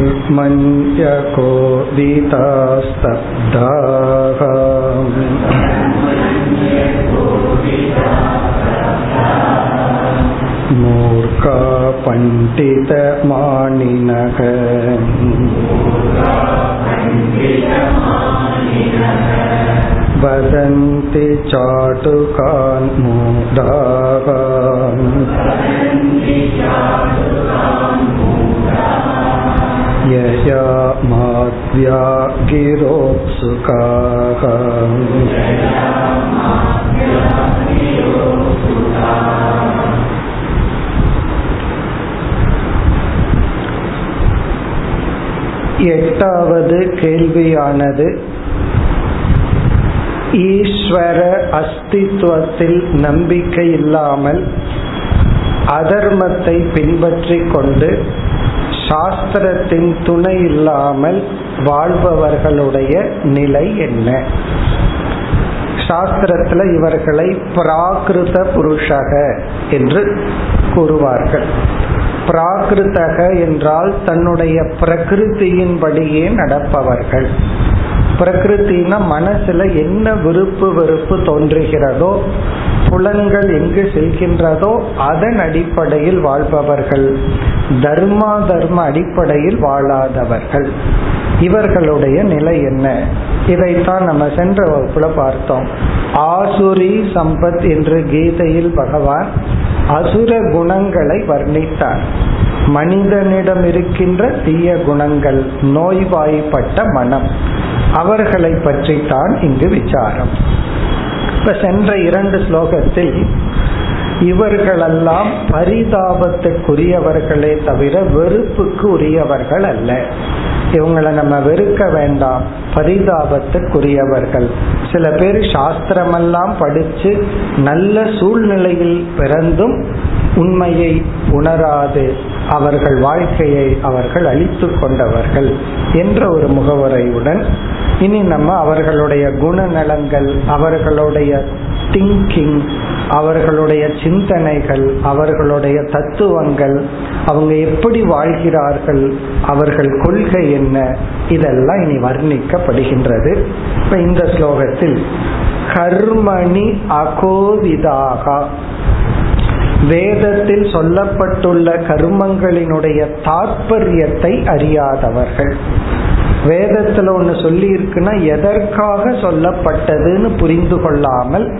कर्मण्यकोदितास्तब्धाः मूर्खा पण्डितमानिनः वदन्ति चाटुकान् मूढाः यया माद्या गिरोत्सुकाः எட்டாவது கேள்வியானது ஈஸ்வர அஸ்தித்வத்தில் நம்பிக்கை இல்லாமல் அதர்மத்தை பின்பற்றி கொண்டு சாஸ்திரத்தின் துணை இல்லாமல் வாழ்பவர்களுடைய நிலை என்ன? சாஸ்திரத்துல இவர்களை பிராகிருத புருஷக என்று கூறுவார்கள். பிராகிருத்தக என்றால் தன்னுடைய பிரகிருத்தியின்படியே நடப்பவர்கள். பிரகிருத்தினா மனசுல என்ன விருப்பு வெறுப்பு தோன்றுகிறதோ புலன்கள் எங்கு செல்கின்றதோ அதன் அடிப்படையில் வாழ்பவர்கள். தர்மா தர்ம அடிப்படையில் வாழாதவர்கள். இவர்களுடைய நிலை என்ன? இதைத்தான் நம்ம சென்ற வகுப்புல பார்த்தோம். ஆசுரி சம்பத் என்று கீதையில் பகவான் அசுர குணங்களை வர்ணித்தார். மனிதனிடம் இருக்கின்ற தீய குணங்கள் நோய்வாய்ப்பட்ட மனம். அவர்களை பற்றி தான் இங்கு விசாரம். இப்ப சென்ற இரண்டு ஸ்லோகத்தில் இவர்களெல்லாம் பரிதாபத்துக்குரியவர்களே தவிர வெறுப்புக்கு உரியவர்கள் அல்ல. இவங்களை நம்ம வெறுக்க வேண்டாம். பரிதாபத்துக்குரியவர்கள். சில பேர் சாஸ்திரமெல்லாம் படிச்சு நல்ல சூழ்நிலையில் பிறந்தும் உண்மையை உணராது. அவர்கள் வாழ்க்கையை அவர்கள் அழித்து கொண்டவர்கள் என்ற ஒரு முகவரையுடன் இனி நம்ம அவர்களுடைய குணநலங்கள் அவர்களுடைய திங்கிங் அவர்களுடைய சிந்தனைகள் அவர்களுடைய தத்துவங்கள் அவங்க எப்படி வாழ்கிறார்கள் அவர்கள் கொள்கை என்ன இதெல்லாம் இனி வர்ணிக்கப்படுகின்றது. இப்ப இந்த ஸ்லோகத்தில் கர்மணி அகோவிதாகா. வேதத்தில் சொல்லப்பட்டுள்ள கர்மங்களினுடைய தாற்பயத்தை அறியாதவர்கள். வேதத்துல ஒண்ணு சொல்லி இருக்குன்னா எதற்காக சொல்லப்பட்டதுன்னு புரிந்து கொள்ளாமல்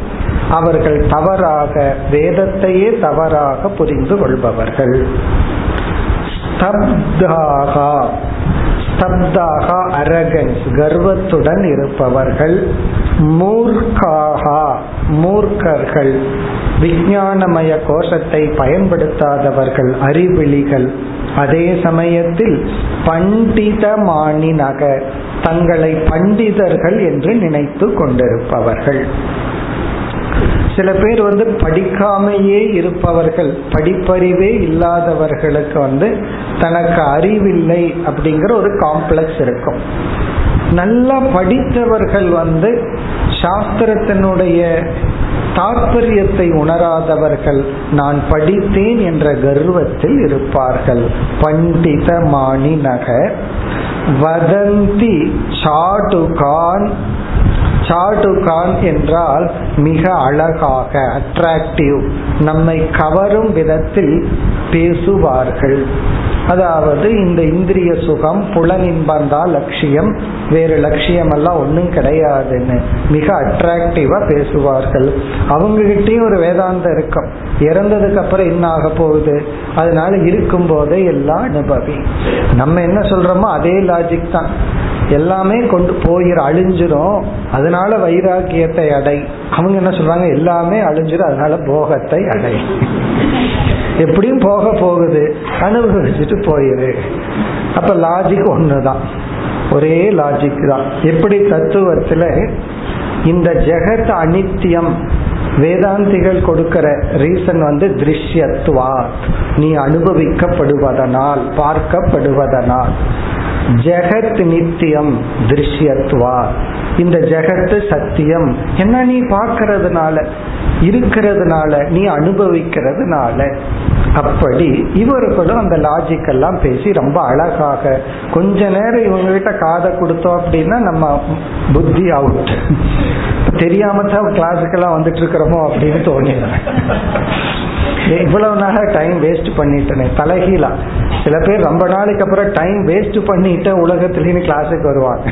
அவர்கள் தவறாக வேதத்தையே தவறாக புரிந்து கொள்பவர்கள். ஸ்தப்தாகா. சப்தாகா அரகன்ஸ் கர்வத்துடன் இருப்பவர்கள் மூர்க்காகா மூர்க்கர்கள் விஞ்ஞானமய கோஷத்தை பயன்படுத்தாதவர்கள் அறிவிழிகள். அதே சமயத்தில் பண்டிதமானினக தங்களை பண்டிதர்கள் என்று நினைத்து கொண்டிருப்பவர்கள். சில பேர் வந்து படிக்காமையே இருப்பவர்கள் படிப்பறிவே இல்லாதவர்களுக்கு வந்து தனக்கு அறிவில்லை அப்படிங்கிற ஒரு காம்ப்ளெக்ஸ் இருக்கும். நல்லா படித்தவர்கள் வந்து சாஸ்திரத்தினுடைய தாற்பயத்தை உணராதவர்கள் நான் படித்தேன் என்ற கர்வத்தில் இருப்பார்கள். பண்டித நகர் வதந்தி சாடுகான் சாடுகான் என்றால் மிக அழகாக அட்ராக்டிவ் நம்மை கவரும் விதத்தில் பேசுவார்கள். அதாவது இந்த இந்திரிய சுகம் புலனின்பம் தான் லட்சியம் வேறு லட்சியம் எல்லாம் ஒன்றும் கிடையாதுன்னு. மிக அட்ராக்டிவா பேசுவார்கள். அவங்க கிட்டயும் ஒரு வேதாந்தம் இருக்கும். இறந்ததுக்கு அப்புறம் என்ன ஆக போகுது? அதனால இருக்கும் போதே எல்லாம் அனுபவி. நம்ம என்ன சொல்றோமோ அதே லாஜிக் தான். எல்லாமே கொண்டு போயிரு அழிஞ்சிரும். அதனால வைராக்கியத்தை அடை. அவங்க என்ன சொல்றாங்க? எல்லாமே அழிஞ்சிடும் அதனால போகத்தை அடை. எப்படியும் போக போகுது. அனுபவிச்சுட்டு போயிரு. அப்ப லாஜிக் ஒண்ணுதான். ஒரே லாஜிக் தான். எப்படி தத்துவத்துல இந்த ஜெகத் அனித்தியம் வேதாந்திகள் கொடுக்கிற ரீசன் வந்து திருஷ்யத்துவா நீ அனுபவிக்கப்படுவதனால் பார்க்கப்படுவதனால். ஜெகத் நித்தியம் திருஷ்யத்துவா இந்த ஜெகத்து சத்தியம். என்ன நீ பார்க்கறதுனால இருக்கிறதுனால நீ அனுபவிக்கிறதுனால? அப்படி இவர்களும் அந்த லாஜிக் எல்லாம் பேசி ரொம்ப அழகாக கொஞ்ச நேரம் இவங்ககிட்ட காதை கொடுத்தோம் அப்படின்னா நம்ம புத்தி அவுட் தெரியாம தான் கிளாஸுக்கெல்லாம் வந்துட்டு இருக்கிறோமோ அப்படின்னு தோணிடுறேன் இவ்வளவு நாள டைம் வேஸ்ட் பண்ணிட்டேனே தலைகீழா சில பேர் ரொம்ப நாளைக்கு அப்புறம் டைம் வேஸ்ட் பண்ணிட்டு உலகத்திலேன்னு கிளாஸுக்கு வருவாங்க.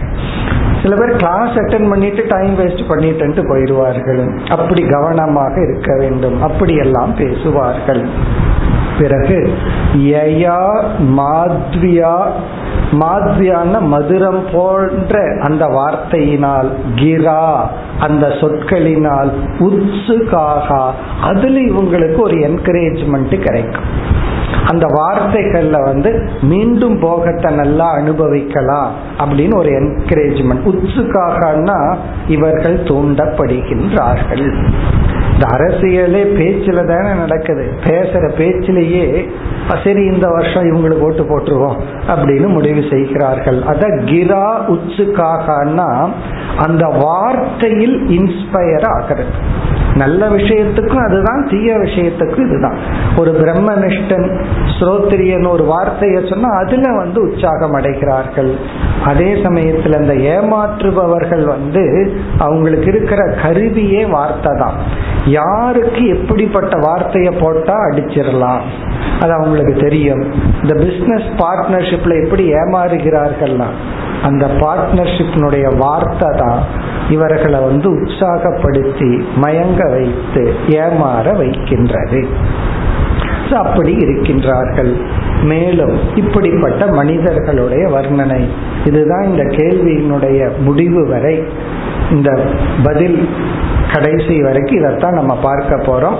சில பேர் கிளாஸ் அட்டன் பண்ணிட்டு டைம் வேஸ்ட் பண்ணிட்டு போயிடுவார்கள். அப்படி கவனமாக இருக்க வேண்டும். அப்படி எல்லாம் பேசுவார்கள். பிறகு யயா மாத்வியா மாத்வியான மதுரம் போன்ற அந்த வார்த்தையினால் கிரா அந்த சொற்களினால் உத்சுகாகா அதுல இவங்களுக்கு ஒரு என்கரேஜ்மெண்ட் கிடைக்கும். அந்த வார்த்தைகள்ல வந்து மீண்டும் போகத்தை நல்லா அனுபவிக்கலாம் அப்படின்னு ஒரு என்கரேஜ்மெண்ட் உச்சுக்காகனா இவர்கள் தூண்டப்படுகின்றார்கள். இந்த அரசியலே பேச்சுல தானே நடக்குது. பேசுற பேச்சிலேயே சரி இந்த வருஷம் இவங்களுக்கு ஓட்டு போட்டுருவோம் அப்படின்னு முடிவு செய்கிறார்கள். அத கிரா உச்சுக்காகனா அந்த வார்த்தையில் இன்ஸ்பயர் ஆகிறது நல்ல விஷயத்துக்கும் அதுதான் தீய விஷயத்துக்கும் இதுதான். ஒரு பிரம்மனிஷ்டன் ஸ்ரோத்திரியன் ஒரு வார்த்தையை சொன்னா அதுல வந்து உற்சாகம் அடைகிறார்கள். அதே சமயத்துல அந்த ஏமாற்றுபவர்கள் வந்து அவங்களுக்கு இருக்கிற கருவியே வார்த்தை தான் யாருக்கு எப்படிப்பட்ட வார்த்தையை போட்டா அடிச்சிடலாம். அது அவங்களுக்கு தெரியும். இந்த பிசினஸ் பார்ட்னர்ஷிப்ல எப்படி ஏமாறுகிறார்கள்னா அந்த பார்ட்னர்ஷிப்னுடைய வார்த்தை தான் இவர்களை வந்து உற்சாகப்படுத்தி மயங்க வைத்து ஏமாற வைக்கின்றது. அப்படி இருக்கின்றார்கள். மேலும் இப்படிப்பட்ட மனிதர்களுடைய வர்ணனை. இதுதான் இந்த கேள்வியினுடைய முடிவு வரை. இந்த பதில் கடைசி வரைக்கும் இதைத்தான் நம்ம பார்க்க போறோம்.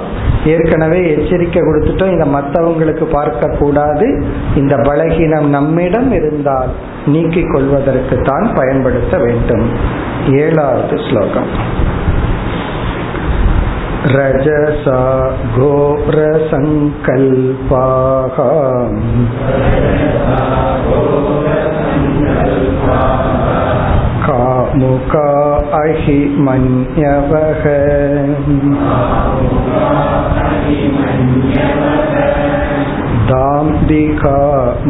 ஏற்கனவே எச்சரிக்கை கொடுத்துட்டோம் இதை மற்றவங்களுக்கு பார்க்க கூடாது இந்த பலகீனம் நம்மிடம் இருந்தால் நீக்கிக் கொள்வதற்கு தான் பயன்படுத்த வேண்டும் ஏழாவது ஸ்லோகம் रजसा घोरसङ्कल्पाः कामुका अहिमन्यवः दाम्बिका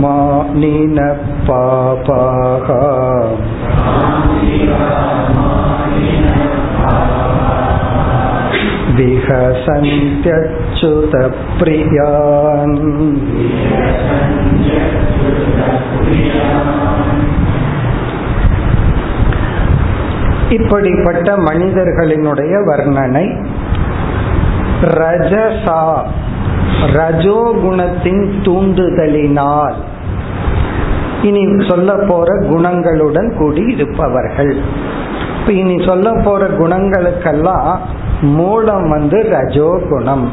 मानिनः पापाः विहसन्त्यच्युतप्रियान् இப்படிப்பட்ட மனிதர்களினுடைய வர்ணனை ரஜசா ரஜோகுணத்தின் தூண்டுதலினால். இனி சொல்ல போற குணங்களுடன் கூடி இருப்பவர்கள். இனி சொல்ல போற குணங்களுக்கெல்லாம் மூலம் வந்து ரஜோகுணம்.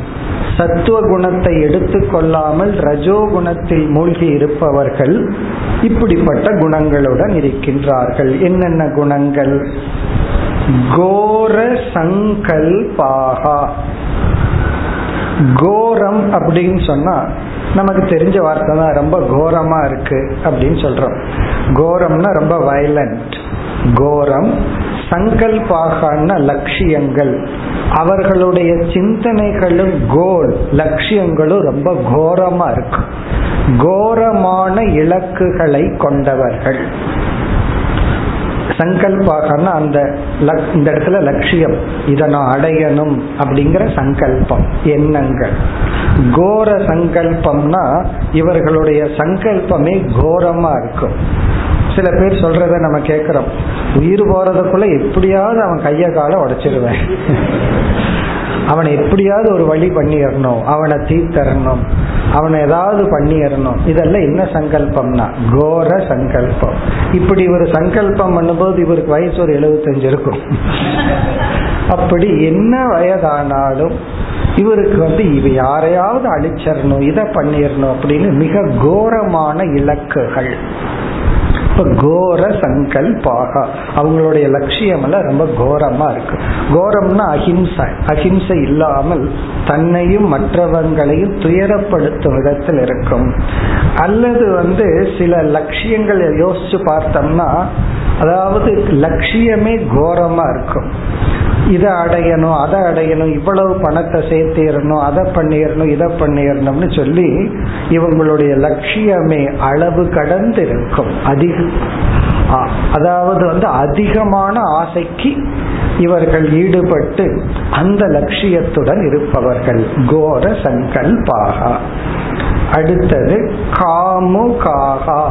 சத்துவ குணத்தை எடுத்துக்கொள்ளாமல் ரஜோகுணத்தில் மூழ்கி இருப்பவர்கள் இப்படிப்பட்ட குணங்களுடன் இருக்கின்றார்கள். என்னென்ன குணங்கள்? கோர சங்கல்பாகா கோரம் அப்படின்னு சொன்னா நமக்கு தெரிஞ்ச வார்த்தை தான் ரொம்ப கோரமா இருக்கு அப்படின்னு சொல்றோம். கோரம்னா ரொம்ப வயலண்ட் கோரம் சங்கல்பாகன லட்சியங்கள். அவர்களுடைய சிந்தனைகளும் கோல் லட்சியங்களும் ரொம்ப கோரமா இருக்கு கோரமான இலக்குகளை கொண்டவர்கள். சங்கல்பாகனா அந்த இந்த இடத்துல லட்சியம். இதை நான் அடையணும் அப்படிங்கிற சங்கல்பம் எண்ணங்கள். கோர சங்கல்பம்னா இவர்களுடைய சங்கல்பமே கோரமா இருக்கும். சில பேர் சொல்றத நம்ம கேட்கிறோம் உயிர் போறதுக்குள்ள எப்படியாவது அவன் கைய காலை உடைச்சிருவேன். அவனை எப்படியாவது ஒரு வழி பண்ணிடணும். அவனை தீத்தரணும் அவனை ஏதாவது பண்ணிடணும் இதெல்லாம் என்ன சங்கல்பம்னா? கோர சங்கல்பம். இப்படி ஒரு சங்கல்பம் பண்ணும்போது இவருக்கு வயசு ஒரு எழுபத்தஞ்சு இருக்கும். அப்படி என்ன வயதானாலும் இவருக்கு வந்து இவ யாரையாவது அழிச்சிடணும் இதை பண்ணிடணும் அப்படின்னு மிக கோரமான இலக்குகள். இப்ப கோர சங்கல்பாகா. அவங்களுடைய லட்சியம் எல்லாம் ரொம்ப கோரமா இருக்கு. கோரம்னா அஹிம்சை. அஹிம்சை இல்லாமல் தன்னையும் மற்றவங்களையும் துயரப்படுத்தும் விதத்தில் இருக்கும். அல்லது வந்து சில லட்சியங்கள் யோசிச்சு பார்த்தோம்னா அதாவது லட்சியமே கோரமா இருக்கும். இதை அடையணும் அதை அடையணும் இவ்வளவு பணத்தை சேர்த்திடணும் அதை பண்ணிடணும் இதை பண்ணிடணும்னு சொல்லி இவங்களுடைய லட்சியமே அளவு கடந்து இருக்கும். அதிக அதாவது வந்து அதிகமான ஆசைக்கு இவர்கள் ஈடுபட்டு அந்த லட்சியத்துடன் இருப்பவர்கள். கோர சங்கல்பாகா. அடுத்தது காமுகாகா.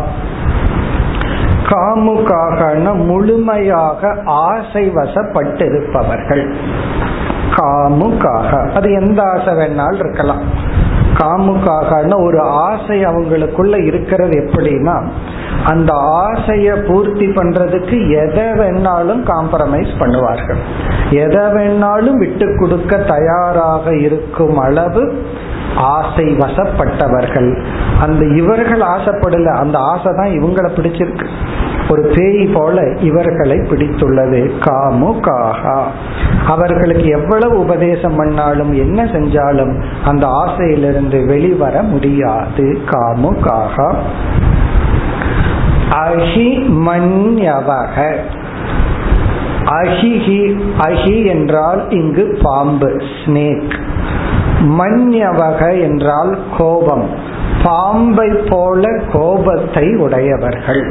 காமுகாகன முழுமையாக ஆசை வசப்பட்டிருப்பவர்கள் காமுகாக. அது எந்த ஆசை வேணாலும் இருக்கலாம். காமுக்காகனா ஒரு ஆசை அவங்களுக்குள்ள இருக்கிறது எப்படின்னா அந்த ஆசைய பூர்த்தி பண்றதுக்கு எதை வேணாலும் காம்ப்ரமைஸ் பண்ணுவார்கள். எதை வேணாலும் விட்டு கொடுக்க தயாராக இருக்கும் அளவு ஆசை வசப்பட்டவர்கள். அந்த இவர்கள் ஆசைப்படல அந்த ஆசை தான் இவங்களை பிடிச்சிருக்கு. ஒரு பேய் போல இவர்களை பிடித்துள்ளது. காமு காகா அவர்களுக்கு எவ்வளவு உபதேசம் பண்ணாலும் என்ன செஞ்சாலும் அந்த ஆசையிலிருந்து வெளிவர முடியாது. காமு காகா அஹி மன்யவக அஹிஹி அஹி என்றால் இங்கு பாம்பு ஸ்னேக் மன்யவக என்றால் கோபம். பாம்பை போல கோபத்தை உடையவர்கள்.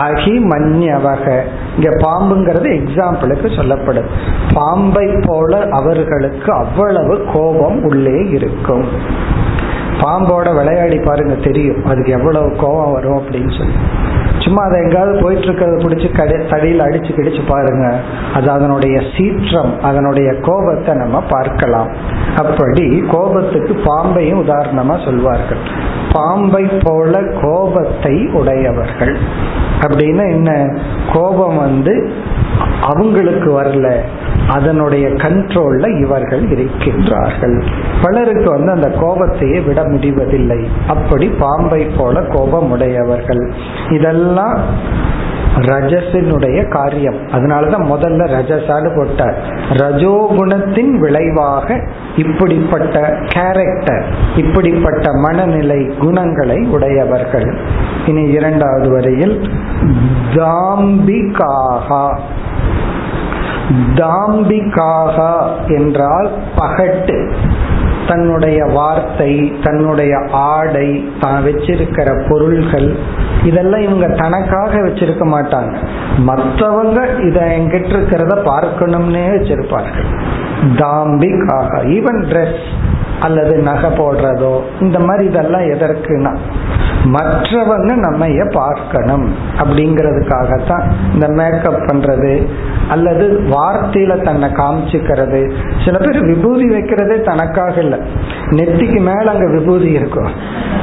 அகிமன்யவக இங்க பாம்புங்கிறது எக்ஸாம்பிளுக்கு சொல்லப்படும். பாம்பை போல அவர்களுக்கு அவ்வளவு கோபம் உள்ளே இருக்கும். பாம்போட விளையாடி பாருங்க தெரியும். அதுக்கு எவ்வளவு கோபம் வரும் அப்படின்னு சொல்லி. சும்மா அதை எங்காவது போயிட்டு இருக்கிறத பிடிச்சி கடை தடியில் அடிச்சு கிடிச்சு பாருங்க. அது அதனுடைய சீற்றம் அதனுடைய கோபத்தை நம்ம பார்க்கலாம். அப்படி கோபத்துக்கு பாம்பையும் உதாரணமா சொல்வார்கள். பாம்பை போல கோபத்தை உடையவர்கள். அப்படின்னா என்ன? கோபம் வந்து அவங்களுக்கு வரல. அதனுடைய கண்ட்ரோல்ல இவர்கள் இருக்கின்றார்கள். பலருக்கு வந்து அந்த கோபத்தையே விட முடிவதில்லை. அப்படி பாம்பை போல கோபம் உடையவர்கள் இதெல்லாம் ரஜசினுடைய காரியம். அதனாலதான் முதல்ல ரஜசாடு போட்டார். ரஜோகுணத்தின் விளைவாக இப்படிப்பட்ட கேரக்டர் இப்படிப்பட்ட மனநிலை குணங்களை உடையவர்கள். இனி இரண்டாவது வரையில் தாம்பிகாகா தாம்பிகாகா என்றால் பகட்டு. தன்னுடைய வார்த்தை தன்னுடைய ஆடை தான் வச்சிருக்கிற பொருள்கள் இதெல்லாம் இவங்க தனக்காக வச்சிருக்க மாட்டாங்க. மற்றவங்க இதை எங்கிட்ட இருக்கிறத பார்க்கணும்னே வச்சிருப்பார்கள். தாம்பிக்காக ஈவன் ட்ரெஸ் அல்லது நகை போடுறதோ இந்த மாதிரி இதெல்லாம் எதற்குனா மற்றவங்க நம்ம பார்க்கணும் அப்படிங்கிறதுக்காகத்தான் இந்த மேக்கப் பண்றது அல்லது வார்த்தையில தன்னை காமிச்சுக்கிறது. சில பேர் விபூதி வைக்கிறதே தனக்காக இல்லை. நெத்திக்கு மேல அங்க விபூதி இருக்கும்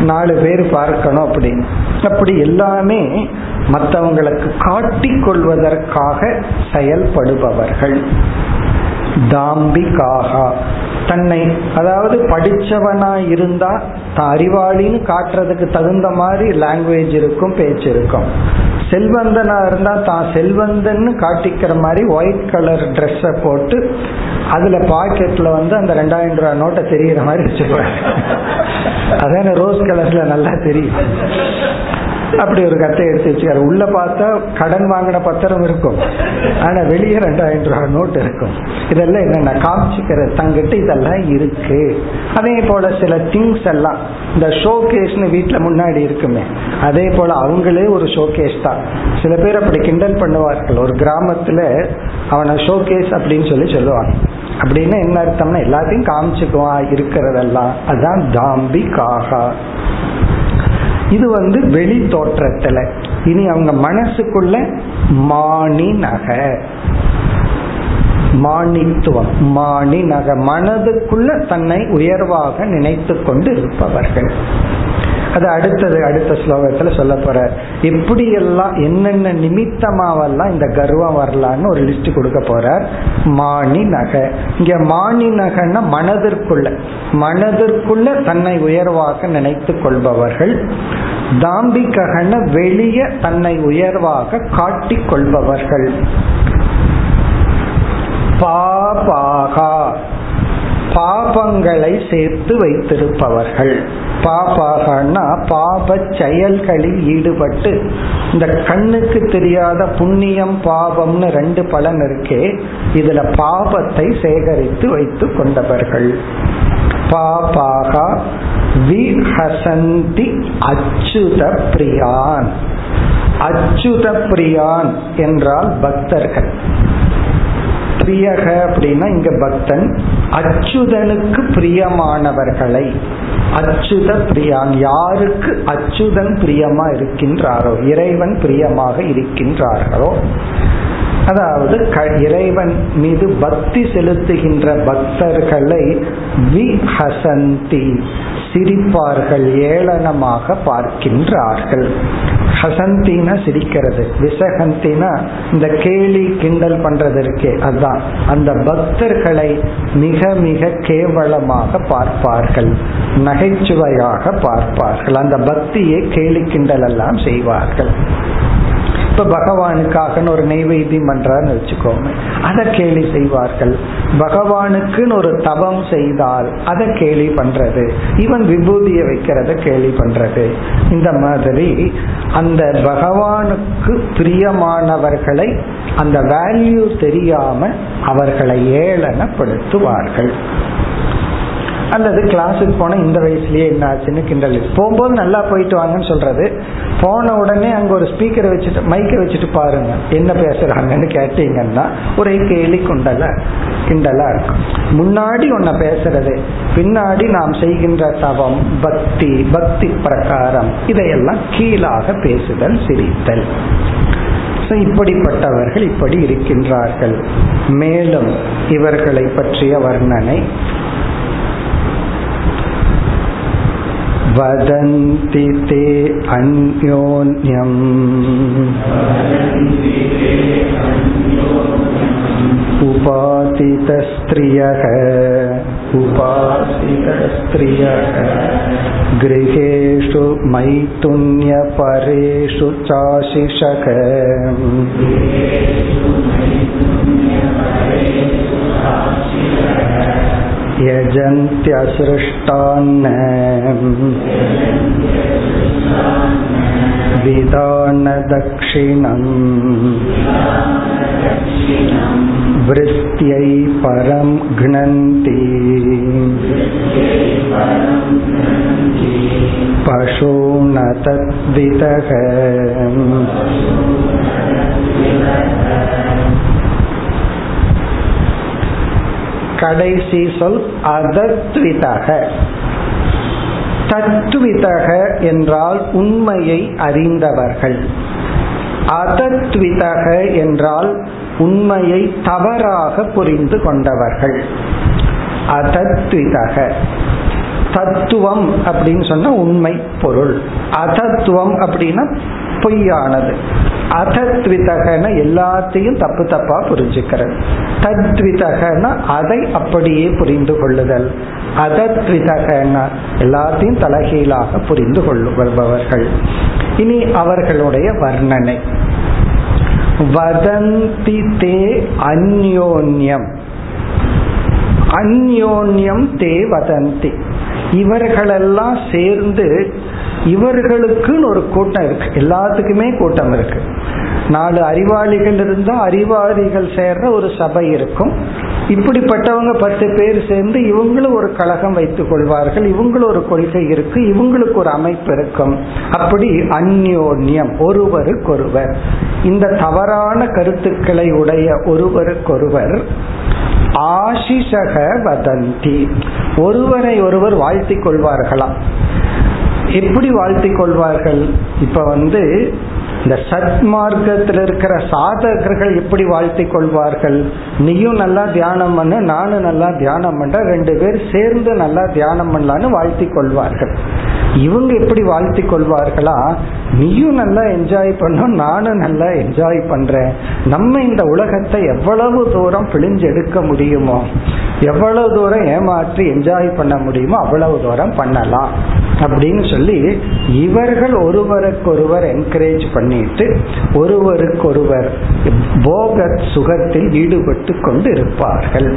நாலு பேர் பார்க்கணும் அப்படின்னு. அப்படி எல்லாமே மற்றவங்களுக்கு காட்டிக் கொள்வதற்காக செயல்படுபவர்கள். தாம்பிகாகா. தன்னை அதாவது படிச்சவனா இருந்தா தான் அறிவாளின்னு காட்டுறதுக்கு தகுந்த மாதிரி லாங்குவேஜ் இருக்கும் பேச்சு இருக்கும். செல்வந்தனா இருந்தா தான் செல்வந்தன்னு காட்டிக்கிற மாதிரி ஒயிட் கலர் ட்ரெஸ்ஸை போட்டு அதுல பாக்கெட்ல வந்து அந்த ரெண்டாயிரம் ரூபாய் நோட்டை தெரிகிற மாதிரி வச்சுப்பாரு. அதான ரோஸ் கலர்ல நல்லா தெரியும். அப்படி ஒரு கத்தை எடுத்து வச்சுக்காரு. உள்ள பார்த்தா கடன் வாங்கின பத்திரம் இருக்கும். ஆனா வெளியே ரெண்டாயிரம் ரூபாய் நோட் இருக்கும். இதெல்லாம் என்னென்ன காமிச்சுக்கிற தங்கிட்ட இதெல்லாம் இருக்கு. அதே போல சில திங்ஸ் எல்லாம் இந்த ஷோ கேஸ்னு வீட்டுல முன்னாடி இருக்குமே அதே போல அவங்களே ஒரு ஷோ கேஸ் தான். சில பேர் அப்படி கிண்டல் பண்ணுவார்கள். ஒரு கிராமத்துல அவனை ஷோ கேஸ் அப்படின்னு சொல்லி சொல்லுவாங்க. அப்படின்னு என்ன அர்த்தம்னா எல்லாத்தையும் காமிச்சுக்குவான் இருக்கிறதெல்லாம். அதுதான் தாம்பி காகா இது வந்து வெளி தோற்றத்துல இனி அவங்க மனசுக்குள்ள மாணி நக. மாணித்துவம் மாணி நக. மனதுக்குள்ள தன்னை உயர்வாக நினைத்து கொண்டு இருப்பவர்கள். அது அடுத்தது அடுத்த ஸ்லோகத்துல சொல்ல போற. எப்படி எல்லாம் என்னென்ன நிமித்தமாவெல்லாம் இந்த கர்வம் வரலான்னு ஒரு லிஸ்ட் கொடுக்க போறார். மாணி நகை. இங்க மாணி நகைன்னா மனதிற்குள்ள. மனதிற்குள்ள தன்னை உயர்வாக நினைத்து கொள்பவர்கள். தாம்பிகன வெளிய தன்னை உயர்வாக காட்டிக் கொள்பவர்கள். பாபாகா. பாபங்களை சேர்த்து வைத்திருப்பவர்கள். பாபாகனா பாப செயல்களில் ஈடுபட்டு இந்த கண்ணுக்கு தெரியாத புண்ணியம் பாபம்னு ரெண்டு பலன் இருக்கே இதுல பாபத்தை சேகரித்து வைத்து கொண்டவர்கள். பாபாகா விஹசந்தி அச்சுத பிரியான். அச்சுத பிரியான் என்றால் பக்தர்கள். பிரியக அப்படின்னா இங்க பக்தன் அச்சுதனுக்கு பிரியமானவர்களை. அச்சுத பிரியான். யாருக்கு அச்சுதன் பிரியமா இருக்கின்றாரோ இறைவன் பிரியமாக இருக்கின்றார்களோ அதாவது இறைவன் மீது பக்தி செலுத்துகின்ற பக்தர்களை விஹசந்தி சிரிப்பார்கள் ஏளனமாக பார்க்கின்றார்கள். ஹசந்தினா சிரிக்கிறது. விசகந்தினா இந்த கேலி கிண்டல் பண்றது இருக்கே அதுதான். அந்த பக்தர்களை மிக மிக கேவலமாக பார்ப்பார்கள். நகைச்சுவையாக பார்ப்பார்கள். அந்த பக்தியை கேலி கிண்டல் எல்லாம் செய்வார்கள். இப்ப பகவானுக்காக ஒரு நெய்வேத்தியம் பண்றாருன்னு வச்சுக்கோங்க அதை கேலி செய்வார்கள். பகவானுக்குன்னு ஒரு தவம் செய்தால் அதை கேலி பண்றது. இவன் விபூதியை வைக்கிறத கேலி பண்றது. இந்த மாதிரி அந்த பகவானுக்கு பிரியமானவர்களை அந்த வேல்யூ தெரியாம அவர்களை ஏளனப்படுத்துவார்கள். அல்லது கிளாஸுக்கு போன இந்த வயசுலயே என்ன ஆச்சுன்னு கிண்டல் போகும்போது நல்லா போயிட்டு வாங்கன்னு சொல்றது. போன உடனே அங்க ஒரு ஸ்பீக்கரை வச்சுட்டு மைக்கை வச்சுட்டு பாருங்க என்ன பேசுறாங்கன்னு கேட்டீங்கன்னா ஒரே கேலி குண்டல கிண்டலா இருக்கும். முன்னாடி ஒன்ன பேசுறது பின்னாடி நாம் செய்கின்ற தவம் பக்தி பக்தி பிரகாரம் இதையெல்லாம் கீழாக பேசுதல் சிரித்தல். இப்படிப்பட்டவர்கள் இப்படி இருக்கின்றார்கள். மேலும் இவர்களை பற்றிய வர்ணனை वदन्ति ते अन्योन्यम्। उपातितस्त्रियः। उपासितस्त्रियः गृहेषु मैथुन्यपरेषु चाशिषक यजन्त्यसृष्टान्न विधानदक्षिणम् वृत्त्यै परं घ्नन्ति पशो न तद्वितः கடைசி சொல் அதத்விதக. தத்துவிதக என்றால் உண்மையை அறிந்தவர்கள். அதத்விதக என்றால் உண்மையை தவறாக புரிந்து கொண்டவர்கள். அதத்விதக. தத்துவம் அப்படின்னு சொன்ன உண்மை பொருள். அதத்துவம் அப்படின்னா பொய்யானது. அதத்விதகன எல்லாத்தையும் தப்பு தப்பா புரிஞ்சுக்கிறது. தத்விதகன அதை அப்படியே புரிந்து கொள்ளுதல். அதத்விதகன எல்லாத்தையும் தலைகீழாக புரிந்து கொள்ளுபவர்கள் இனி அவர்களுடைய வர்ணனை. வதந்தி தே அந்யோன்யம். அந்யோன்யம் தே வதந்தி. இவர்களெல்லாம் சேர்ந்து இவர்களுக்குன்னு ஒரு கூட்டம் இருக்கு. எல்லாத்துக்குமே கூட்டம் இருக்கு. நாலு அறிவாளிகள் இருந்தா அறிவாளிகள் சேர்ற ஒரு சபை இருக்கும். இப்படிப்பட்டவங்க பத்து பேர் சேர்ந்து இவங்களும் ஒரு கழகம் வைத்துக் கொள்வார்கள். இவங்களும் ஒரு கொள்கை இருக்கு. இவங்களுக்கு ஒரு அமைப்பு இருக்கும். அப்படி அந்யோன்யம். ஒருவருக்கொருவர். இந்த தவறான கருத்துக்களை உடைய ஒருவருக்கொருவர் ஆசிஷக வதந்தி. ஒருவரை ஒருவர் வாழ்த்திக் கொள்வார்களாம். எப்படி வாழ்த்திக் கொள்வார்கள்? இப்ப வந்து இந்த சத்மார்க்கத்தில் இருக்கிற சாதகர்கள் எப்படி வாழ்த்திக் கொள்வார்கள்? நீயும் நல்லா தியானம் பண்ண நானும் நல்லா தியானம் பண்ற ரெண்டு பேர் சேர்ந்து நல்லா தியானம் பண்ணலான்னு வாழ்த்தி கொள்வார்கள். இவங்க எப்படி வாழ்த்தி கொள்வார்களா? நீயும் நல்லா என்ஜாய் பண்ணும் நானும் நல்லா என்ஜாய் பண்றேன். நம்ம இந்த உலகத்தை எவ்வளவு தூரம் பிழிஞ்சு எடுக்க முடியுமோ எவ்வளவு தூரம் ஏமாற்றி என்ஜாய் பண்ண முடியுமோ அவ்வளவு தூரம் பண்ணலாம். அப்படின்னு சொல்லி இவர்கள் ஒருவருக்கொருவர் என்கரேஜ் பண்ணிட்டு ஒருவருக்கொருவர் போக சுகத்தில் ஈடுபட்டு கொண்டு இருப்பார்கள்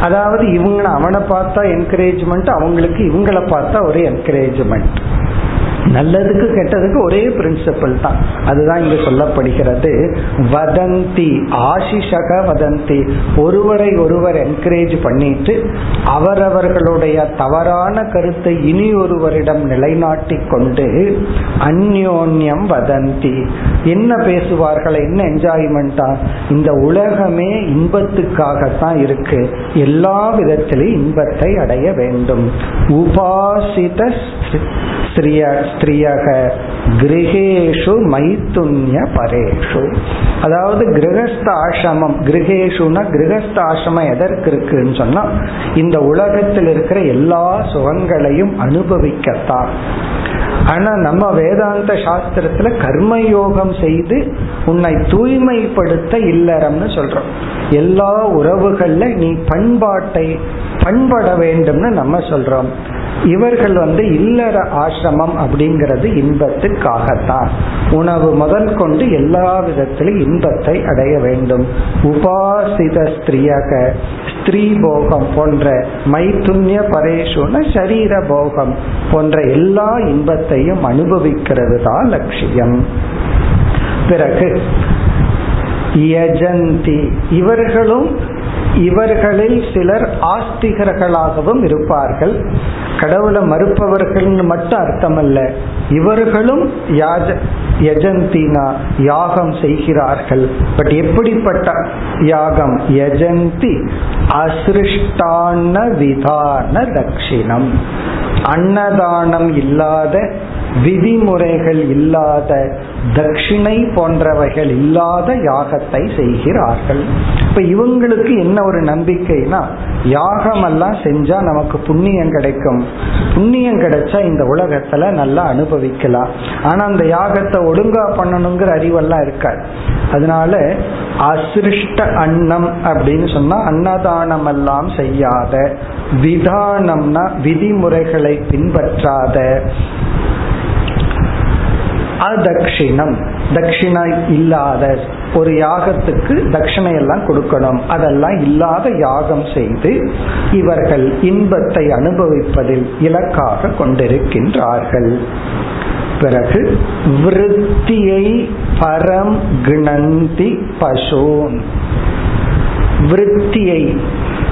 அதாவது இவங்க அவனை பார்த்தா என்கரேஜ்மெண்ட் அவங்களுக்கு இவங்களை பார்த்தா ஒரு என்கரேஜ்மெண்ட் நல்லதுக்கு கெட்டதுக்கு ஒரே பிரின்சிபல் தான். அதுதான் இங்கு சொல்லப்படுகிறது. வதந்தி ஆசிஷக வதந்தி. ஒருவரை ஒருவர் என்கரேஜ் பண்ணிட்டு அவரவர்களுடைய தவறான கருத்தை இனி ஒருவரிடம் நிலைநாட்டி கொண்டு அந்யோன்யம் வதந்தி. என்ன பேசுவார்கள்? என்ன என்ஜாய்மெண்டா இந்த உலகமே இன்பத்துக்காகத்தான் இருக்கு. எல்லா விதத்திலையும் இன்பத்தை அடைய வேண்டும். உபாசித ஸ்திரியக கிரகேஷு மைத்துன்ய பரேஷு. அதாவது கிரகஸ்த ஆசிரமம் கிரகேஷுனா கிரகஸ்த ஆசிரமம் எதற்கு இருக்குன்னு சொன்னா இந்த உலகத்தில் இருக்கிற எல்லா சுகங்களையும் அனுபவிக்கத்தான். ஆனா நம்ம வேதாந்த சாஸ்திரத்துல கர்மயோகம் செய்து உன்னை தூய்மைப்படுத்த இல்லறம்னு சொல்றோம். எல்லா உறவுகள்ல நீ பண்பாட்டை பண்பட வேண்டும்னு நம்ம சொல்றோம். இவர்கள் வந்து இல்லற ஆசிரமம் அப்படிங்கிறது இன்பத்துக்காகத்தான். உணவு முதல் கொண்டு எல்லா விதத்திலும் இன்பத்தை அடைய வேண்டும். உபாசித ஸ்திரியக ஸ்திரீ போகம் போன்ற மைத்துன்ய பரேஷுன சரீர போகம் போன்ற எல்லா இன்பத்தையும் அனுபவிக்கிறது தான் லட்சியம். பிறகு யஜந்தி இவர்களும் இவர்களில் சிலர் ஆஸ்திகர்களாகவும் இருப்பார்கள். கடவுளை மறுப்பவர்கள் மட்டும் அர்த்தம் அல்ல இவர்களும் யாஜ யஜந்தினா யாகம் செய்கிறார்கள். பட் எப்படிப்பட்ட யாகம்? யஜந்தி அசிருஷ்டான விதான தட்சிணம் அன்னதானம் இல்லாத விதிமுறைகள் இல்லாத தட்சிணை போன்றவைகள் இல்லாத யாகத்தை செய்கிறார்கள். இப்ப இவங்களுக்கு என்ன ஒரு நம்பிக்கைனா யாகம் எல்லாம் செஞ்சா நமக்கு புண்ணியம் கிடைக்கும். புண்ணியம் கிடைச்சா இந்த உலகத்துல நல்லா அனுபவிக்கலாம். ஆனா அந்த யாகத்தை ஒழுங்கா பண்ணணுங்கிற அறிவெல்லாம் இருக்காது. அதனால அசிருஷ்ட அன்னம் அப்படின்னு சொன்னா அன்னதானம் எல்லாம் செய்யாத விதானம்னா விதிமுறைகளை பின்பற்றாத அதக்ஷிணம். தட்சிணா இல்லாத ஒரு யாகத்துக்கு தட்சிணையெல்லாம் கொடுக்கணும். அதெல்லாம் இல்லாத யாகம் செய்து இவர்கள் இன்பத்தை அனுபவிப்பதில் இலக்காக கொண்டிருக்கின்றார்கள். பிறகு விருத்தியை பரம் கிணந்தி பசோன். விருத்தியை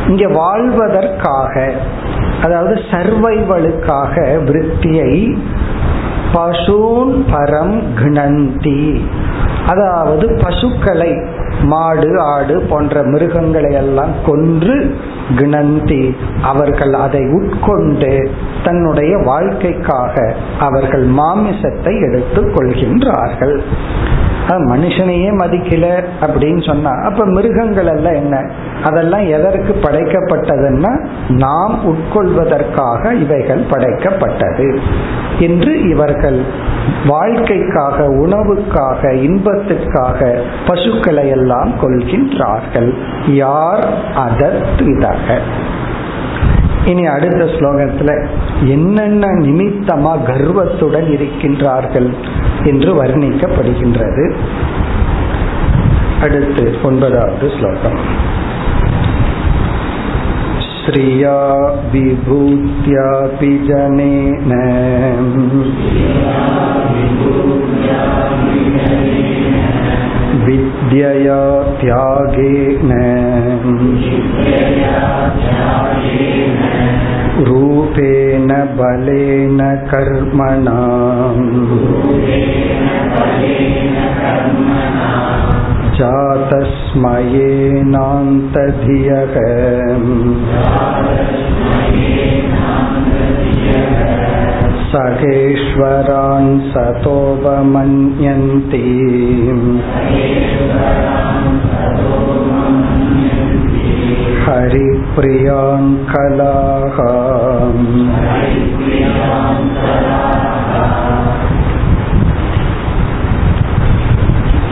இங்க வாழ்வதற்காக அதாவது சர்வைவலுக்காக விருத்தியை பசூன் பரம் கிணந்தி. அதாவது பசுக்களை மாடு ஆடு போன்ற மிருகங்களை எல்லாம் கொன்று கிணந்தி. அவர்கள் அதை உட்கொண்டு தன்னுடைய வாழ்க்கைக்காக அவர்கள் மாமிசத்தை எடுத்துக் கொள்கின்றார்கள். மனுஷனையே மதிக்கல அப்படின்னு சொன்னா அப்ப மிருகங்கள் எல்லாம் என்ன? அதெல்லாம் எதற்கு படைக்கப்பட்டதுன்னா நாம் உட்கொள்வதற்காக இவைகள் படைக்கப்பட்டது. என்று இவர்கள் வாழ்க்கைக்காக உணவுக்காக இன்பத்துக்காக பசுக்களை எல்லாம் கொள்கின்றார்கள் யார்? அதத்விதக இனி அடுத்த ஸ்லோகத்துல என்னென்ன நிமித்தமா கர்வத்துடன் இருக்கின்றார்கள் என்று வர்ணிக்கப்படுகின்றது அடுத்து ஒன்பதாவது ஸ்லோகம் श्रिया विभूत्यापि जनेन विद्यया त्यागेन रूपेण बलेन कर्मणा। जातस्मयेनान्तधियः सतोपमन्यन्ति हरिप्रियान् कलाः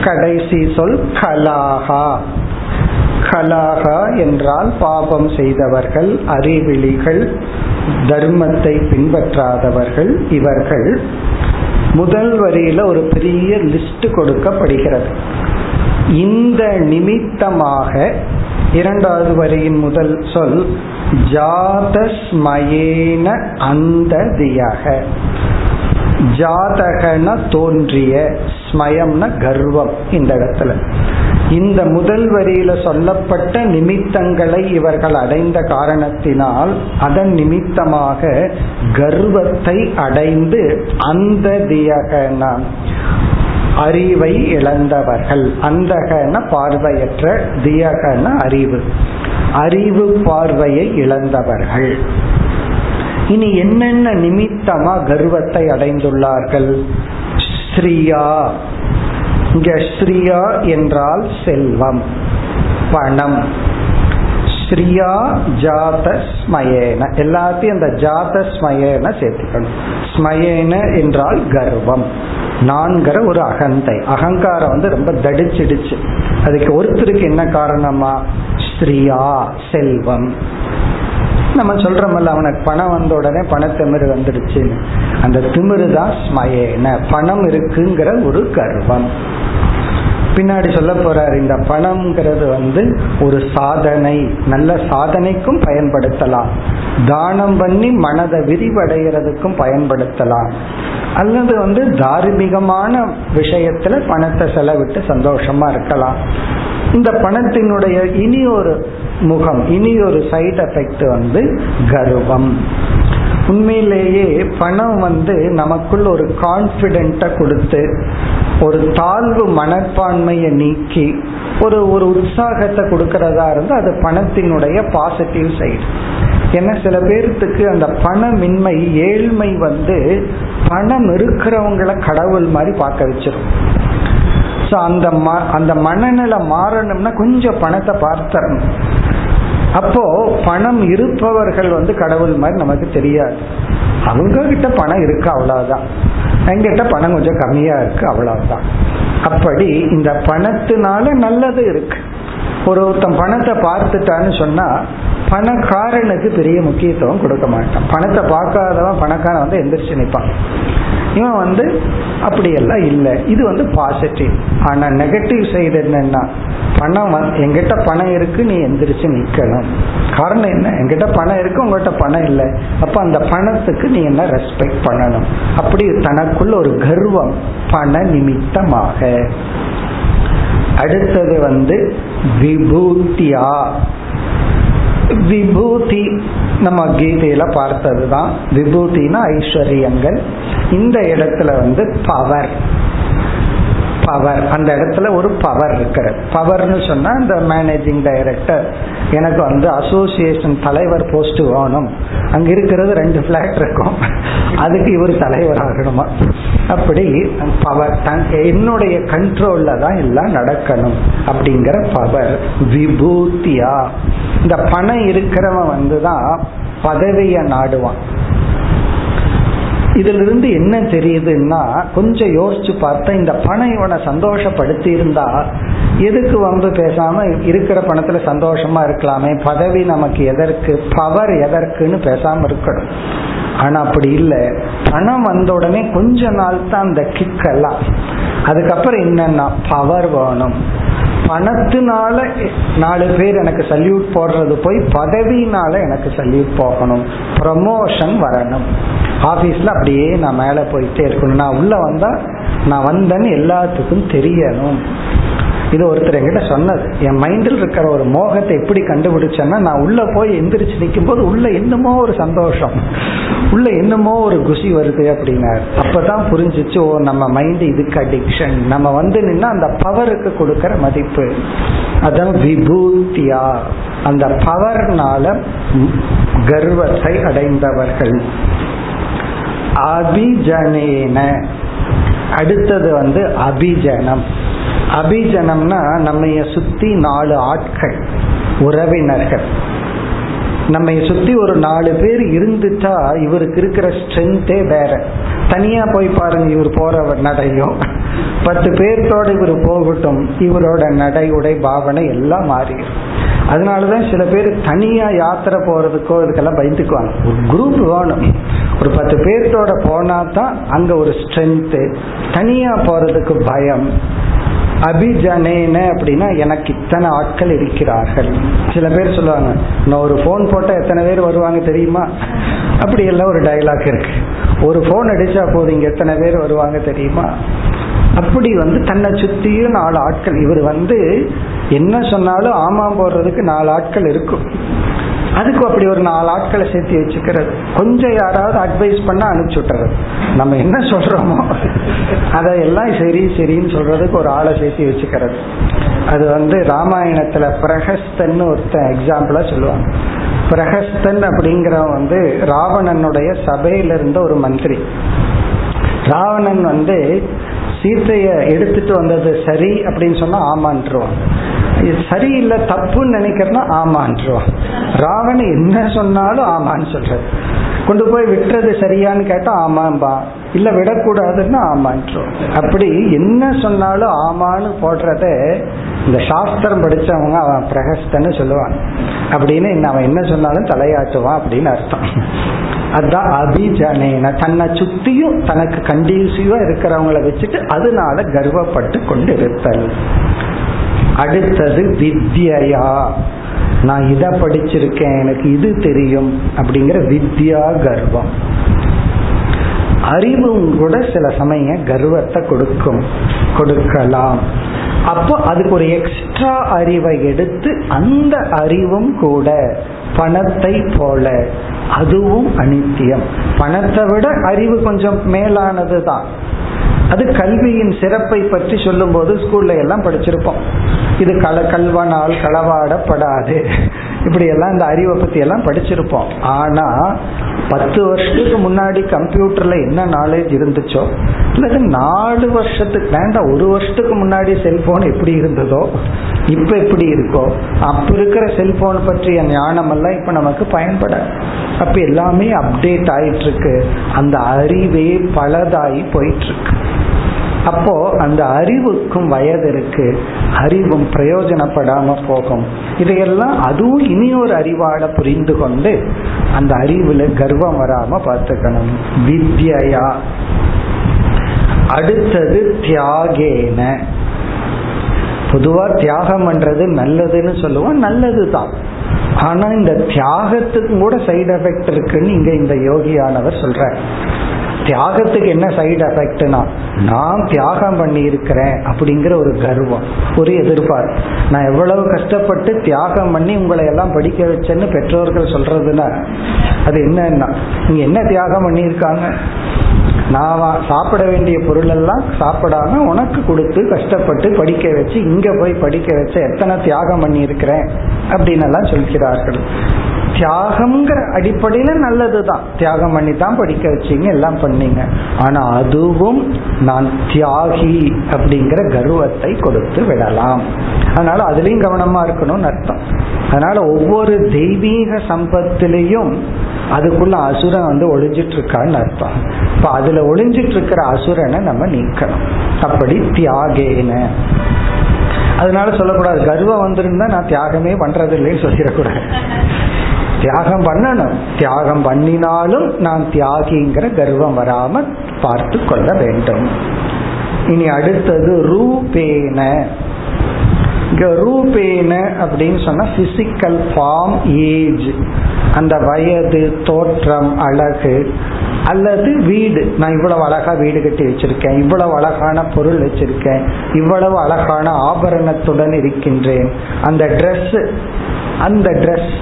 கடைசி சொல் கலாகா கலாகா என்றால் பாபம் செய்தவர்கள் அறிவிலிகள் தர்மத்தை பின்பற்றாதவர்கள் இவர்கள் முதல் வரியில ஒரு பெரிய லிஸ்ட் கொடுக்கப்படுகிறது இந்த நிமித்தமாக இரண்டாவது வரியின் முதல் சொல் ஜாதஸ்மயேன அந்த தியாக ஜாதகன தோன்றிய ஸ்மயம்ன கர்வம் இந்த இடத்துல. இந்த முதல் வரியில சொல்லப்பட்ட நிமித்தங்களை இவர்கள் அடைந்த காரணத்தினால் அதன் நிமித்தமாக கர்வத்தை அடைந்து அந்த தியகன அறிவை இழந்தவர்கள். அந்தகன பார்வையற்ற தியகன அறிவு. அறிவு பார்வையை இழந்தவர்கள். இனி என்னென்ன நிமித்தமா கர்வத்தை அடைந்துள்ளார்கள்? ஸ்ரீயா இங்க ஸ்ரீயா என்றால் செல்வம் பணம். ஸ்ரீயா ஜாத ஸ்மயேன. எல்லாத்தையும் அந்த ஜாத ஸ்மயேன சேர்த்துக்கணும். ஸ்மயேன என்றால் கர்வம். நான்கிற ஒரு அகந்தை. அகங்காரம் வந்து ரொம்ப தடிச்சிடுச்சு. அதுக்கு ஒருத்தருக்கு என்ன காரணமா? ஸ்ரீயா செல்வம். நம்ம சொல்றோம்ல அவனுக்கு பணம் வந்த உடனே பணத்திமிரு வந்துடுச்சுன்னு. அந்த திமிரு தான் ஸ்மயேன. பணம் இருக்குங்கிற ஒரு கர்வம். பின்னாடி சொல்ல போறார் இந்த பணம்ங்கிறது வந்து ஒரு சாதனை. நல்ல சாதனைக்கும் பயன்படுத்தலாம். தானம் பண்ணி மனதை விரிவடைகிறதுக்கும் பயன்படுத்தலாம். அல்லது வந்து தார்மீகமான விஷயத்துல பணத்தை செலவிட்டு சந்தோஷமா இருக்கலாம். இந்த பணத்தினுடைய இனி ஒரு முகம் இனி ஒரு சைடு எஃபெக்ட் வந்து கர்வம். உண்மையிலேயே பணம் வந்து நமக்குள்ள ஒரு கான்பிடென்ட்டை கொடுத்து ஒரு தாழ்வு மனப்பான்மையை நீக்கி ஒரு ஒரு உற்சாகத்தை கொடுக்கறதா இருந்து அது பணத்தினுடைய பாசிட்டிவ் சைடு ஏன்னா சில பேர்த்துக்கு அந்த பணமின்மை ஏழ்மை வந்து பணம் இருக்கிறவங்கள கடவுள் மாதிரி பார்க்க வச்சிடும் ஸோ அந்த அந்த மனநிலை மாறணும்னா கொஞ்சம் பணத்தை பார்த்தரணும் அப்போ பணம் இருப்பவர்கள் வந்து கடவுள் மாதிரி நமக்கு தெரியாது. அவங்க கிட்ட பணம் இருக்கு? அவ்வளவுதான். எங்கிட்ட பணம் கொஞ்சம் கம்மியா இருக்கு அவ்வளவுதான். அப்படி இந்த பணத்தினால நல்லது இருக்கு. ஒரு ஒருத்தன் பணத்தை பார்த்துட்டான்னு சொன்னா பணக்காரனுக்கு பெரிய முக்கியத்துவம் கொடுக்க மாட்டான். பணத்தை பார்க்காதவன் பணக்காரன் வந்து எந்திரிச்சு நிற்பான். இவன் வந்து அப்படியெல்லாம் இல்லை? இது வந்து பாசிட்டிவ் ஆனால் நெகட்டிவ் சைடு என்னன்னா பணம் எங்கிட்ட பணம் இருக்கு நீ எந்திரிச்சு நிற்கணும் காரணம் என்ன? எங்கிட்ட பணம் இருக்கு உங்ககிட்ட பணம் இல்லை. அப்போ அந்த பணத்துக்கு நீ என்ன ரெஸ்பெக்ட் பண்ணணும்? அப்படி தனக்குள்ள ஒரு கர்வம் பண நிமித்தமாக. அடுத்தது வந்து விபூத்தியா. விபூதி. நம்ம கீதையில பார்த்ததுதான். விபூதினா ஐஸ்வர்யங்கள். இந்த இடத்துல வந்து பவர். பவர். அந்த இடத்துல ஒரு பவர் இருக்கிறது. பவர்னு சொன்னா இந்த மேனேஜிங் டைரக்டர் எனக்கு வந்து அசோசியேஷன் தலைவர் போஸ்ட் வேணும். அங்க இருக்கிறது ரெண்டு பிளாட் இருக்கும். அதுக்கு இவர் தலைவர் ஆகணுமா? அப்படி பவர். என்னுடைய கண்ட்ரோல்ல தான் எல்லாம் நடக்கணும். அப்படிங்கிற பவர். விபூத்தியா இந்த பணம் இருக்கிறவன் வந்துதான் பதவிய நாடுவான். இதுல இருந்து என்ன தெரியுதுன்னா கொஞ்சம் யோசிச்சு பார்த்தா இந்த பணம் இவனை சந்தோஷப்படுத்தி இருந்தா எதுக்கு வந்து பேசாம இருக்கிற பணத்துல சந்தோஷமா இருக்கலாமே? பதவி நமக்கு எதற்கு? பவர் எதற்குன்னு பேசாம இருக்கணும். ஆனா அப்படி இல்லை. பணம் வந்த உடனே கொஞ்ச நாள் தான் அந்த கிக் எல்லாம். அதுக்கப்புறம் என்னன்னா பவர் வேணும். பணத்தினால நாலு பேர் எனக்கு சல்யூட் போடுறது போய் பதவினால எனக்கு சல்யூட் போகணும். ப்ரமோஷன் வரணும். ஆபீஸ்ல அப்படியே நான் மேல போயிட்டே இருக்கணும். நான் உள்ள வந்தா நான் வந்தேன்னு எல்லாத்துக்கும் தெரியணும். இது ஒருத்தர் என்கிட்ட சொன்னது என் மைண்டில் இருக்கிற ஒரு மோகத்தை எப்படி கண்டுபிடிச்சேன்னா நான் உள்ள போய் எந்திரிச்சு நிற்கும் போது உள்ள என்னமோ ஒரு சந்தோஷம் உள்ள என்னமோ ஒரு குஷி வருது அப்படின்னாரு. அப்பதான் புரிஞ்சிச்சு ஓ நம்ம மைண்ட் இதுக்கு அடிக்ஷன் நம்ம வந்து நின்னா அந்த பவருக்கு கொடுக்கற மதிப்பு. அதான் விபூத்தியா. அந்த பவர்னால கர்வத்தை அடைந்தவர்கள். அபிஜனேன. அடுத்தது வந்து அபிஜனம். அபிஜனம்னா நம்ம சுத்தி நாலு ஆட்கள் உறவினர்கள். நம்ம சுத்தி ஒரு நாலு பேர் இருந்துட்டா இவருக்கு இருக்கிற ஸ்ட்ரென்த்தே வேற. தனியா போய் பாருங்க இவர் போற நடையும். பத்து பேர்த்தோட இவர் போகட்டும் இவரோட நடை உடை பாவனை எல்லாம் மாறிடும். அதனாலதான் சில பேர் தனியா யாத்திரை போறதுக்கோ இதுக்கெல்லாம் பயந்துக்குவாங்க. ஒரு குரூப் வேணும். ஒரு பத்து பேர்த்தோட போனா தான் அங்க ஒரு ஸ்ட்ரென்த்து தனியா போறதுக்கு பயம். அபிஜனேன அப்படின்னா எனக்கு இத்தனை ஆட்கள் இருக்கிறார்கள். சில பேர் சொல்லுவாங்க நான் ஒரு போன் போட்டால் எத்தனை பேர் வருவாங்க தெரியுமா? அப்படி எல்லாம் ஒரு டைலாக் இருக்கு. ஒரு போன் அடிச்சா போதும் இங்கே எத்தனை பேர் வருவாங்க தெரியுமா? அப்படி வந்து தன்னை சுத்தியும் நாலு ஆட்கள். இவர் வந்து என்ன சொன்னாலும் ஆமாம் போடுறதுக்கு நாலு ஆட்கள் இருக்கும். அதுக்கு அப்படி ஒரு நாலு ஆட்களை சேர்த்து வச்சுக்கிறது. கொஞ்சம் யாராவது அட்வைஸ் பண்ண அனுப்பிச்சுட்டுறது நம்ம என்ன சொல்றோமோ அதையெல்லாம் சரி சரின்னு சொல்றதுக்கு ஒரு ஆளை சேர்த்து வச்சுக்கிறது. அது வந்து ராமாயணத்துல பிரகஸ்தன் ஒருத்தன் எக்ஸாம்பிளா சொல்லுவாங்க. பிரகஸ்தன் அப்படிங்கிறவன் வந்து ராவணனுடைய சபையில இருந்த ஒரு மந்திரி. ராவணன் வந்து சீத்தைய எடுத்துட்டு வந்தது சரி அப்படின்னு சொன்னா ஆமான்ட்டுருவான் சரியில்லை தப்புன்னு நினைக்கிறனா ஆமான்றுவான் ராவணன் என்ன சொன்னாலும் ஆமான்னு சொல்றது. கொண்டு போய் விட்டுறது சரியான்னு கேட்டா ஆமாம்பா. இல்ல விடக்கூடாதுன்னா ஆமான்றோம் அப்படி என்ன சொன்னாலும் ஆமான்னு போடுறத இந்த சாஸ்திரம் படிச்சவங்க அவன் பிரகஸ்தன்னு சொல்லுவான். அப்படின்னு அவன் என்ன சொன்னாலும் தலையாட்டுவான் அப்படின்னு அர்த்தம். அதுதான் அபிஜனேன. தன்னை சுத்தியும் தனக்கு கண்டியூசிவா இருக்கிறவங்கள வச்சுட்டு அதனால கர்வப்பட்டு கொண்டு இருத்தல் அடுத்தது வித்யா நான் இதை படிச்சிருக்கேன் எனக்கு இது தெரியும் அப்படிங்கிற வித்யா கர்வம். அறிவும் கூட சில சமயம் கர்வத்தை கொடுக்கும் கொடுக்கலாம். அப்போ அதுக்கு ஒரு எக்ஸ்ட்ரா அறிவை எடுத்து அந்த அறிவும் கூட பணத்தை போல அதுவும் அனித்தியம். பணத்தை விட அறிவு கொஞ்சம் மேலானது தான் அது கல்வியின் சிறப்பை பற்றி சொல்லும் போது ஸ்கூல்ல எல்லாம் படிச்சிருப்போம். இது கல கல்வனால் களவாடப்படாது. இப்படி எல்லாம் இந்த அறிவை பத்தி எல்லாம் படிச்சிருப்போம். ஆனா பத்து வருஷத்துக்கு முன்னாடி கம்ப்யூட்டர்ல என்ன நாலேஜ் இருந்துச்சோ அல்லது நாலு வருஷத்துக்கு வேண்டாம் ஒரு வருஷத்துக்கு முன்னாடி செல்போன் எப்படி இருந்ததோ இப்ப எப்படி இருக்கோ அப்ப இருக்கிற செல்போன் பற்றிய ஞானம் எல்லாம் இப்ப நமக்கு பயன்பட அப்ப எல்லாமே அப்டேட் ஆயிட்டு இருக்கு அந்த அறிவே பலதாகி போயிட்டு இருக்கு அப்போ அந்த அறிவுக்கும் வயது இருக்கு. அறிவும் பிரயோஜனப்படாம போகும். இதையெல்லாம் அதுவும் இனி ஒரு அறிவாட புரிந்து கொண்டு அந்த அறிவுல கர்வம் வராம பார்த்துக்கணும். வித்யா அடுத்தது தியாகேன. பொதுவா தியாகம் பண்றது நல்லதுன்னு சொல்லுவோம் நல்லதுதான். ஆனா இந்த தியாகத்துக்கு கூட சைடு எஃபெக்ட் இருக்குன்னு இங்க இந்த யோகியானவர் சொல்ற தியாகத்துக்கு என்ன சைடு எஃபெக்ட்னா நான் தியாகம் பண்ணி இருக்கிறேன் அப்படிங்கிற ஒரு கர்வம் ஒரு எதிர்பார்ப்பு. நான் எவ்வளவு கஷ்டப்பட்டு தியாகம் பண்ணி உங்களை எல்லாம் படிக்க வச்சேன்னு பெற்றோர்கள் சொல்றதுன்னா அது என்னன்னா நீங்க என்ன தியாகம் பண்ணியிருக்காங்க? நான் சாப்பிட வேண்டிய பொருள் எல்லாம் சாப்பிடாம உனக்கு கொடுத்து கஷ்டப்பட்டு படிக்க வச்சு இங்க போய் படிக்க வச்ச எத்தனை தியாகம் பண்ணி இருக்கிறேன் அப்படின்னு எல்லாம் சொல்கிறார்கள். தியாகம்ங்கிற அடிப்படையில நல்லதுதான். தியாகம் பண்ணி தான் படிக்க வச்சீங்க எல்லாம் பண்ணி சொன்னீங்க. ஆனா அதுவும் நான் தியாகி அப்படிங்கிற கர்வத்தை கொடுத்து விடலாம். அதனால அதுலயும் கவனமா இருக்கணும்னு அர்த்தம். அதனால ஒவ்வொரு தெய்வீக சம்பத்திலையும் அதுக்குள்ள அசுரன் வந்து ஒளிஞ்சிட்டு இருக்கான்னு அர்த்தம். இப்ப அதுல ஒளிஞ்சிட்டு இருக்கிற அசுரனை நம்ம நீக்கணும். அப்படி தியாகேன. அதனால சொல்லக்கூடாது. கர்வம் வந்திருந்தா நான் தியாகமே பண்றது இல்லைன்னு சொல்லிடக்கூடாது. தியாகம் பண்ணணும். தியாகம் பண்ணினாலும் நான் தியாகிங்கிற கர்வம் வராம பார்த்து கொள்ள வேண்டும். இனி அடுத்தது ரூபேன. இங்க ரூபேன அப்படின்னு சொன்னா பிசிக்கல் ஃபார்ம் ஏஜ் அந்த வயது தோற்றம் அழகு அல்லது வீடு. நான் இவ்வளவு அழகா வீடு கட்டி வச்சிருக்கேன் இவ்வளவு அழகான பொருள் வச்சிருக்கேன் இவ்வளவு அழகான ஆபரணத்துடன் இருக்கின்றேன். அந்த ட்ரெஸ் அந்த ட்ரெஸ்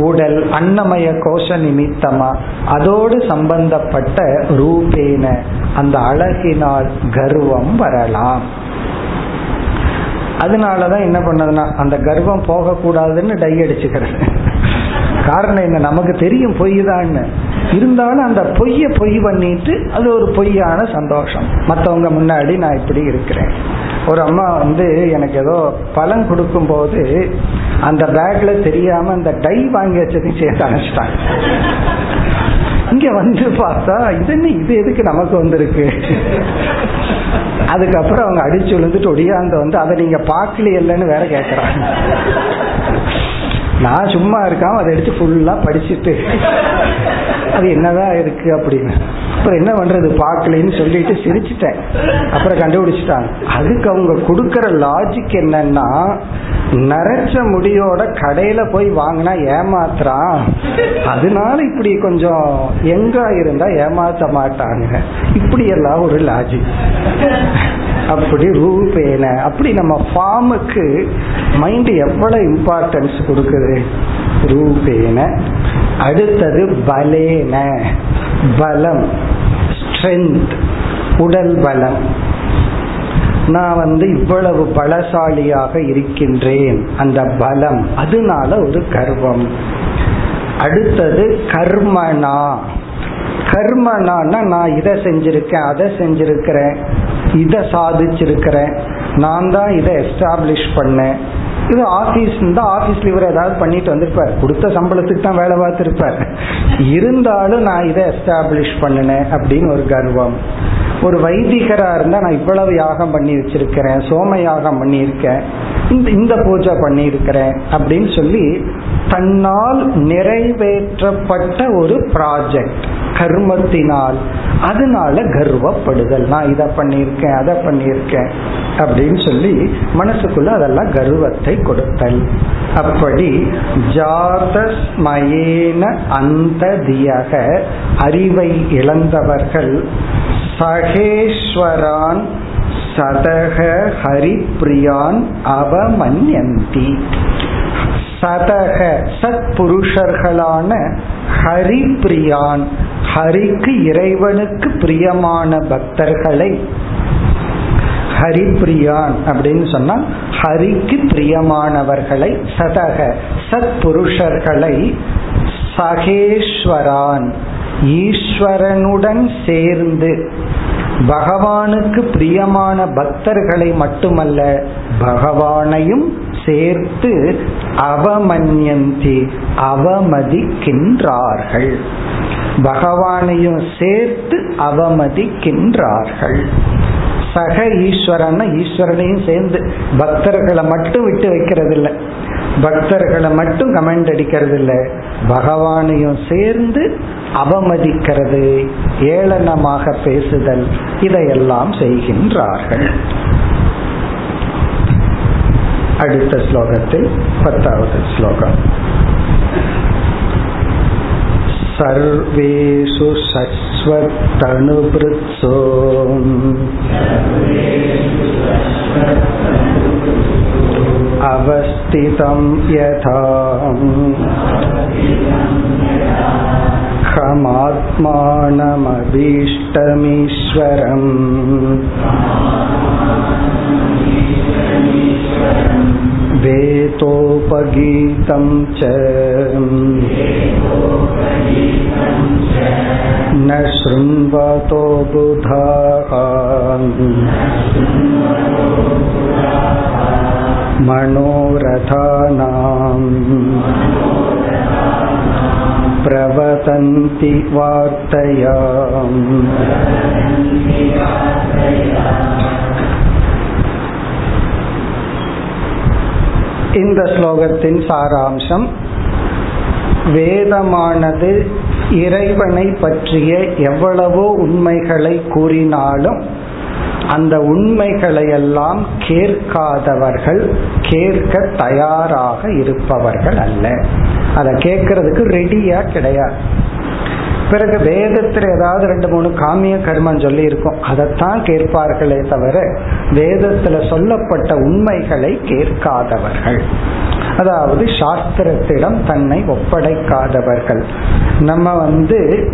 உடல் அன்னமய கோஷ நிமித்தமா? அதோடு சம்பந்தப்பட்ட ரூபேன அந்த அழகினால் கர்வம் வரலாம். அதனாலதான் என்ன பண்ணதுன்னா அந்த கர்வம் போகக்கூடாதுன்னு டை அடிச்சுக்கிறது. காரணம் என்ன? நமக்கு தெரியும் பொய் தான் இருந்தாலும் அந்த பொய்ய பொய் பண்ணிட்டு அது ஒரு பொய்யான சந்தோஷம். மற்றவங்க முன்னாடி நான் இப்படி இருக்கிறேன். ஒரு அம்மா வந்து எனக்கு ஏதோ பலன் கொடுக்கும் போது அந்த பேக்ல தெரியாம அந்த டை வாங்கி வச்சதையும் சேர்த்து அனுப்பிச்சிட்டாங்க இங்க வந்து பார்த்தா இது என்ன இது எதுக்கு நமக்கு வந்திருக்கு? அதுக்கப்புறம் அவங்க அடிச்சு விழுந்துட்டு ஒடியாந்து வந்து அதை நீங்க பார்க்கலையல்லன்னு வேற கேட்கறாங்க நான் சும்மா இருக்காம அதை எடுத்து ஃபுல்லா படிச்சுட்டு அது என்னதான் இருக்கு அப்படின்னு. அப்புறம் என்ன பண்றது? பார்க்கலன்னு சொல்லிட்டு சிரிச்சிட்டேன். அப்புறம் கண்டுபிடிச்சிட்டாங்க. அதுக்கு அவங்க கொடுக்கற லாஜிக் என்னன்னா நரைச்ச முடியோட கடையில போய் வாங்கினா ஏமாத்துறான் அதனால இப்படி கொஞ்சம் எங்க இருந்தா ஏமாத்த மாட்டாங்க. இப்படி எல்லாம் ஒரு லாஜிக் அப்படி ரூபேன. அப்படி நம்ம ஃபார்முக்கு மைண்ட் எவ்வளவு இம்பார்ட்டன்ஸ் கொடுக்குது? ரூபேன. அடுத்தது பலேன. பலம். ஸ்ட்ரென்த் உடல் பலம். நான் வந்து இவ்வளவு பலசாலியாக இருக்கின்றேன். அந்த பலம். அதனால ஒரு கர்வம். அடுத்தது கர்மனா. கர்மனான்னா நான் இதை செஞ்சிருக்கேன் அதை செஞ்சிருக்கிறேன். இதை சாதிச்சிருக்கிறேன். நான் தான் இதை எஸ்டாப்ளிஷ் பண்ணேன். இது ஆபீஸ் இருந்தா ஆபீஸ்ல இவர் ஏதாவது பண்ணிட்டு வந்திருப்பார். கொடுத்த சம்பளத்துக்கு தான் வேலை பார்த்திருப்பார். இருந்தாலும் நான் இதை எஸ்டாப்ளிஷ் பண்ணினேன் அப்படின்னு ஒரு கர்வம். ஒரு வைதிகரா இருந்தா நான் இவ்வளவு யாகம் பண்ணி வச்சிருக்கிறேன். சோம யாகம் பண்ணியிருக்கேன். இந்த இந்த பூஜை பண்ணியிருக்கிறேன் அப்படின்னு சொல்லி தன்னால் நிறைவேற்றப்பட்ட ஒரு ப்ராஜெக்ட் கர்மத்தினால். அதனால கர்வப்படுதல். நான் இதை பண்ணியிருக்கேன் அதை பண்ணியிருக்கேன் அப்படின்னு சொல்லி மனசுக்குள்ள அதெல்லாம் கர்வத்தை கொடுத்தல். அப்படி ஜாதஸ்மயேன அந்த தியக அறிவை இழந்தவர்கள் சகேஸ்வரான் சதக ஹரிப்ரியான் அவமன்யந்தி. சதக சத் புருஷர்களான ஹரிப்பிரியான் ஹரிக்கு இறைவனுக்கு பிரியமான பக்தர்களை ஹரிப்பிரியான் அப்படின்னு சொன்னா ஹரிக்கு பிரியமானவர்களை சதக சத் புருஷர்களை சகேஸ்வரான் ஈஸ்வரனுடன் சேர்ந்து பகவானுக்கு பிரியமான பக்தர்களை மட்டுமல்ல பகவானையும் சேர்த்து அவமன்யந்தி அவமதிக்கின்றார்கள். பகவானையும் சேர்த்து அவமதிக்கின்றார்கள். சக ஈஸ்வரன் ஈஸ்வரனையும் சேர்ந்து பக்தர்களை மட்டும் விட்டு வைக்கிறது இல்லை பக்தர்களை மட்டும் கமெண்ட் அடிக்கிறது இல்லை பகவானையும் சேர்ந்து அவமதிக்கிறது ஏளனமாக பேசுதல் இதையெல்லாம் செய்கின்றார்கள். அடுத்த ஸ்லோகத்தில் பத்தாவது ஸ்லோகம் सर्वेषु शश्वत्तनुभृत्सो अवस्थितं यथा खमात्मानमभीष्टमीश्वरम् वेतोपगीतं च न शृण्वतो बुधाः मनोरथानाम् प्रवतन्ति वार्तया இந்த ஸ்லோகத்தின் சாராம்சம் வேதமானது இறைவனை பற்றிய எவ்வளவோ உண்மைகளை கூறினாலும் அந்த உண்மைகளை எல்லாம் கேட்காதவர்கள் கேட்க தயாராக இருப்பவர்கள் அல்ல. அதை கேட்கறதுக்கு ரெடியா கிடையாது. பிறகு வேதத்தில் ஏதாவது ரெண்டு மூணு காமிய கர்மம் சொல்லி இருக்கும் அதைத்தான் கேட்பார்களே தவிர வேதத்துல சொல்லப்பட்ட உண்மைகளை கேட்காதவர்கள். அதாவது சாஸ்திரத்திடம் தன்னை ஒப்படைக்காதவர்கள். நம்ம வந்து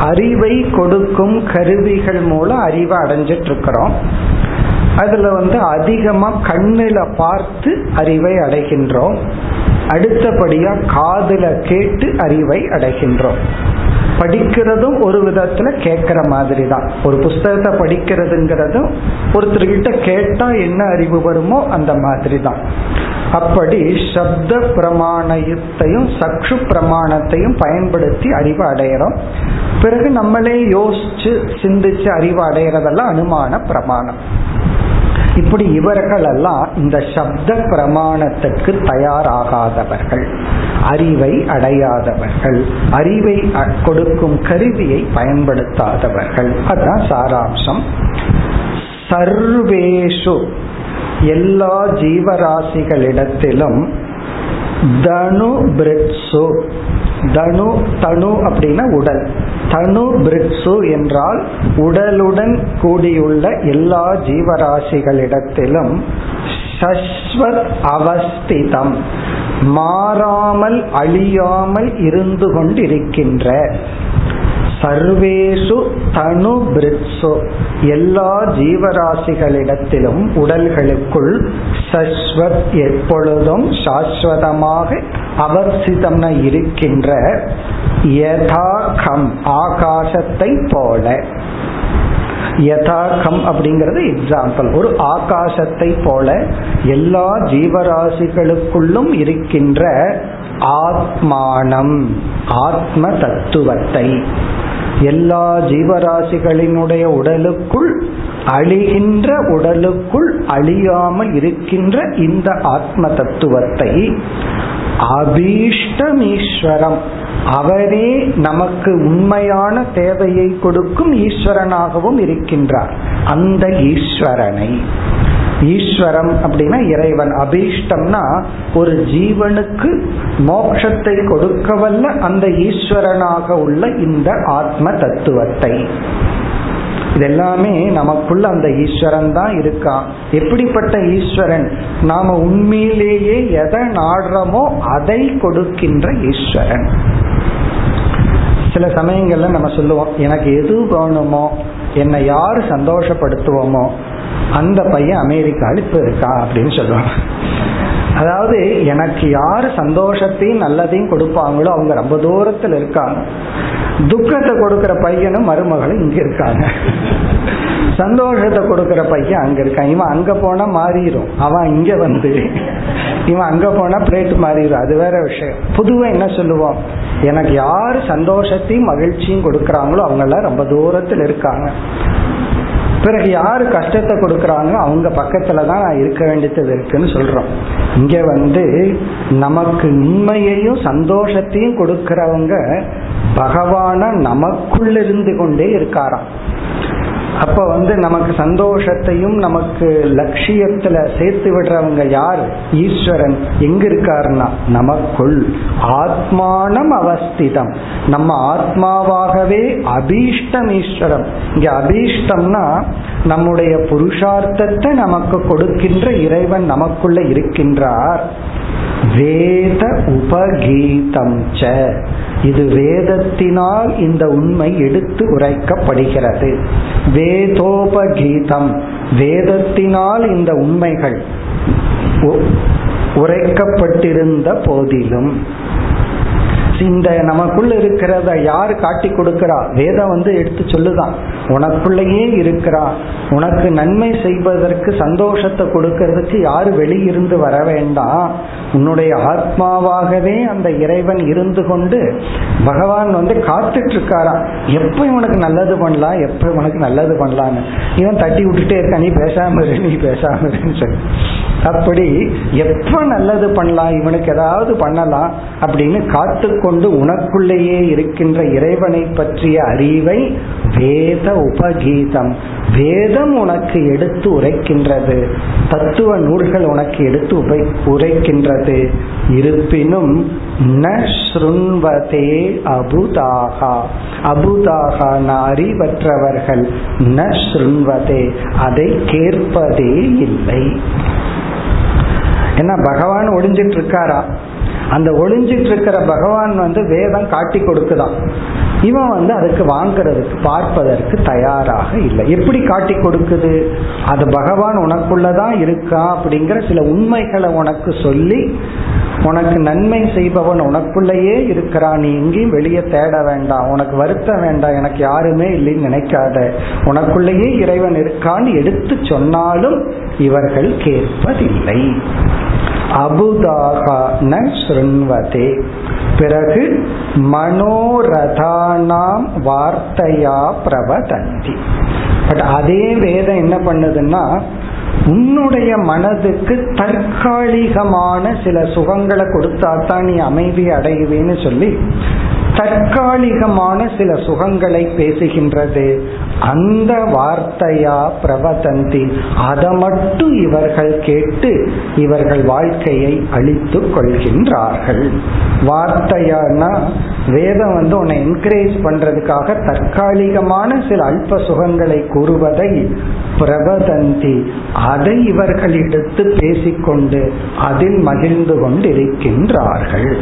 அறிவை கொடுக்கும் கருவிகள் மூலம் அறிவை அடைஞ்சிட்டு இருக்கிறோம் அதுல வந்து அதிகமா கண்ணில பார்த்து அறிவை அடைகின்றோம். அடுத்தபடியா காதுல கேட்டு அறிவை அடைகின்றோம். படிக்கிறதும் ஒரு விதத்துல கேட்கிற மாதிரி தான் ஒரு புஸ்தகத்தை படிக்கிறதுங்கிறதும் ஒருத்தர்கிட்ட கேட்டா என்ன அறிவு வருமோ அந்த மாதிரி தான் அப்படி சப்த பிரமாணத்தையும் சக்ஷு பிரமாணத்தையும் பயன்படுத்தி அறிவு அடையிறோம். பிறகு நம்மளே யோசிச்சு சிந்திச்சு அறிவு அடையிறதெல்லாம் அனுமான பிரமாணம். இப்படி இவர்கள் எல்லாம் இந்த சப்த பிரமாணத்துக்கு தயாராகாதவர்கள். அறிவை அடையாதவர்கள். அறிவை கொடுக்கும் கருவியை பயன்படுத்தாதவர்கள். அதுதான் சாராம்சம். சர்வேஷு. எல்லா ஜீவராசிகளிடத்திலும் தனு பிரிட்சு தனு தனு அப்படின்னா உடல். தனு பிரிட்சு என்றால் உடலுடன் கூடியுள்ள எல்லா ஜீவராசிகளிடத்திலும் சஸ்வத் அவஸ்திதம். மாறாமல் அழியாமல் இருந்து கொண்டிருக்கின்ற சர்வேசு தனு பிரிட்சு எல்லா ஜீவராசிகளிடத்திலும் உடல்களுக்குள் சஸ்வத் எப்பொழுதும் சாஸ்வதமாக அவசிதம்ன இருக்கின்ற யதாகம் ஆகாசத்தை போல. யதாகம் அப்படிங்கிறது எக்ஸாம்பிள் ஒரு ஆகாசத்தை போல எல்லா ஜீவராசிகளுக்குள்ளும் இருக்கின்ற ஆத்மானம் ஆத்ம தத்துவத்தை. எல்லா ஜீவராசிகளினுடைய உடலுக்குள் அழிகின்ற உடலுக்குள் அழியாமல் இருக்கின்ற இந்த ஆத்ம தத்துவத்தை அபீஷ்டமீஸ்வரம். அவரே நமக்கு உண்மையான தேவையை கொடுக்கும் ஈஸ்வரனாகவும் இருக்கின்றார். அந்த ஈஸ்வரனை ஈஸ்வரம் அப்படின்னா இறைவன். அபீஷ்டம்னா ஒரு ஜீவனுக்கு மோட்சத்தை கொடுக்கவல்ல அந்த ஈஸ்வரனாக உள்ள இந்த ஆத்ம தத்துவத்தை. இதெல்லாமே நமக்குள்ள அந்த ஈஸ்வரன் தான் இருக்கான். எப்படிப்பட்ட ஈஸ்வரன்? நாம உண்மையிலேயே எதை நாடுறோமோ அதை கொடுக்கின்ற ஈஸ்வரன். சில சமயங்கள்ல நம்ம சொல்லுவோம் எனக்கு எது வேணுமோ என்னை யாரு சந்தோஷப்படுத்துவோமோ அந்த பையன் அமெரிக்காவில் இப்ப இருக்கா அப்படின்னு சொல்லுவாங்க. அதாவது எனக்கு யாரு சந்தோஷத்தையும் நல்லதையும் கொடுப்பாங்களோ அவங்க ரொம்ப தூரத்தில் இருக்காங்க. துக்கத்தை கொடுக்கிற பையனும் மருமகளும் இங்க இருக்காங்க. சந்தோஷத்தை கொடுக்கிற பையன் அங்க இருக்கான். இவன் அங்க போனா மாறிடும் அவன் இங்க வந்து இவன் அங்க போனா பிளேட் மாறிடும் அது வேற விஷயம். பொதுவா என்ன சொல்லுவோம்? எனக்கு யார் சந்தோஷத்தையும் மகிழ்ச்சியும் கொடுக்கறாங்களோ அவங்க எல்லாம் ரொம்ப தூரத்தில் இருக்காங்க. பிறகு யாரு கஷ்டத்தை கொடுக்கறாங்களோ அவங்க பக்கத்துல தான் நான் இருக்க வேண்டியது இருக்குன்னு சொல்றோம். இங்க வந்து நமக்கு உண்மையையும் சந்தோஷத்தையும் கொடுக்கறவங்க பகவான நமக்குள்ள இருந்து கொண்டே இருக்காராம். அப்ப வந்து நமக்கு சந்தோஷத்தையும் நமக்கு லட்சியத்துல சேர்த்து விடுறவங்க யார்? ஈஸ்வரன். எங்க இருக்காருன்னா நமக்குள் ஆத்மானம் அவஸ்திதம். நம்ம ஆத்மாவாகவே அபீஷ்டம் ஈஸ்வரம். இங்க அபீஷ்டம்னா நம்முடைய புருஷார்த்தத்தை நமக்கு கொடுக்கின்ற இறைவன் நமக்குள்ள இருக்கின்றார். வேத உபகீதம் ச. இது வேதத்தினால் இந்த உண்மை எடுத்து உரைக்கப்படுகிறது. வேதோபகீதம். வேதத்தினால் இந்த உண்மைகள் உரைக்கப்பட்டிருந்த போதிலும் இந்த நமக்குள்ள இருக்கிறத யார் காட்டி கொடுக்கிறா? வேதம் வந்து எடுத்து சொல்லுதான். உனக்குள்ளேயே இருக்கிறா. உனக்கு நன்மை செய்வதற்கு சந்தோஷத்தை கொடுக்கறதுக்கு யாரு வெளியிருந்து வர வேண்டாம்? உன்னுடைய ஆத்மாவாகவே அந்த இறைவன் இருந்து கொண்டு பகவான் வந்து காத்துட்டு இருக்காரா எப்ப இவனுக்கு நல்லது பண்ணலாம்? எப்ப இவனுக்கு நல்லது பண்ணலான்னு இவன் தட்டி விட்டுட்டே இருக்கா நீ பேசாம இரு நீ பேசாம இருன்னு சொல்லி. அப்படி எப்ப நல்லது பண்ணலாம்? இவனுக்கு ஏதாவது பண்ணலாம் அப்படின்னு காத்து கொண்டு உனக்குள்ளேயே இருக்கின்ற இறைவனை பற்றிய அறிவை வேத உபகீதம். வேதம் உனக்கு எடுத்து உரைக்கின்றது. தத்துவ நூல்கள் உனக்கு எடுத்து உபை உரைக்கின்றது. இருப்பினும் ந ஸ்ருண்வதே அபுதாகா. அபுதாகான அறிவற்றவர்கள் ந ஸ்ருண்வதே. அதை கேட்பதே இல்லை. ஏன்னா பகவான் ஒளிஞ்சிட்டு இருக்காரா? அந்த ஒளிஞ்சிட்டு இருக்கிற பகவான் வந்து வேதம் காட்டி கொடுக்குதான். இவன் வந்து அதுக்கு வாங்குறதுக்கு பார்ப்பதற்கு தயாராக இல்லை. எப்படி காட்டி கொடுக்குது? அது பகவான் உனக்குள்ளதான் இருக்கா அப்படிங்கிற சில உண்மைகளை உனக்கு சொல்லி உனக்கு நன்மை செய்பவன் உனக்குள்ளேயே இருக்கிறான் நீ எங்கேயும் வெளியே தேட வேண்டாம். உனக்கு வருத்த வேண்டாம். எனக்கு யாருமே இல்லைன்னு நினைக்காத. உனக்குள்ளேயே இறைவன் இருக்கான்னு எடுத்து சொன்னாலும் இவர்கள் கேட்பதில்லை. அபுதாக ந ஸ்ருண்வதே பிறகு மனோரதானாம் வார்த்தையா பிரவதந்தி. பட் அதே வேதம் என்ன பண்ணுதுன்னா உன்னுடைய மனதுக்கு தற்காலிகமான சில சுகங்களை கொடுத்தா தான் நீ அமைதி அடையுவேன்னு சொல்லி தற்காலிகமான சில சுகங்களை பேசுகின்றது. அந்த வார்த்தையா பிரபதந்தி அதை மட்டும் இவர்கள் கேட்டு இவர்கள் வாழ்க்கையை அழித்து கொள்கின்றார்கள். வார்த்தையானா வேதம் வந்து உன்னை என்கரேஜ் பண்றதுக்காக தற்காலிகமான சில அல்ப சுகங்களை கூறுவதை பிரபதந்தி அதை இவர்கள் எடுத்து பேசிக்கொண்டு அதில் மகிழ்ந்து கொண்டிருக்கின்றார்கள்.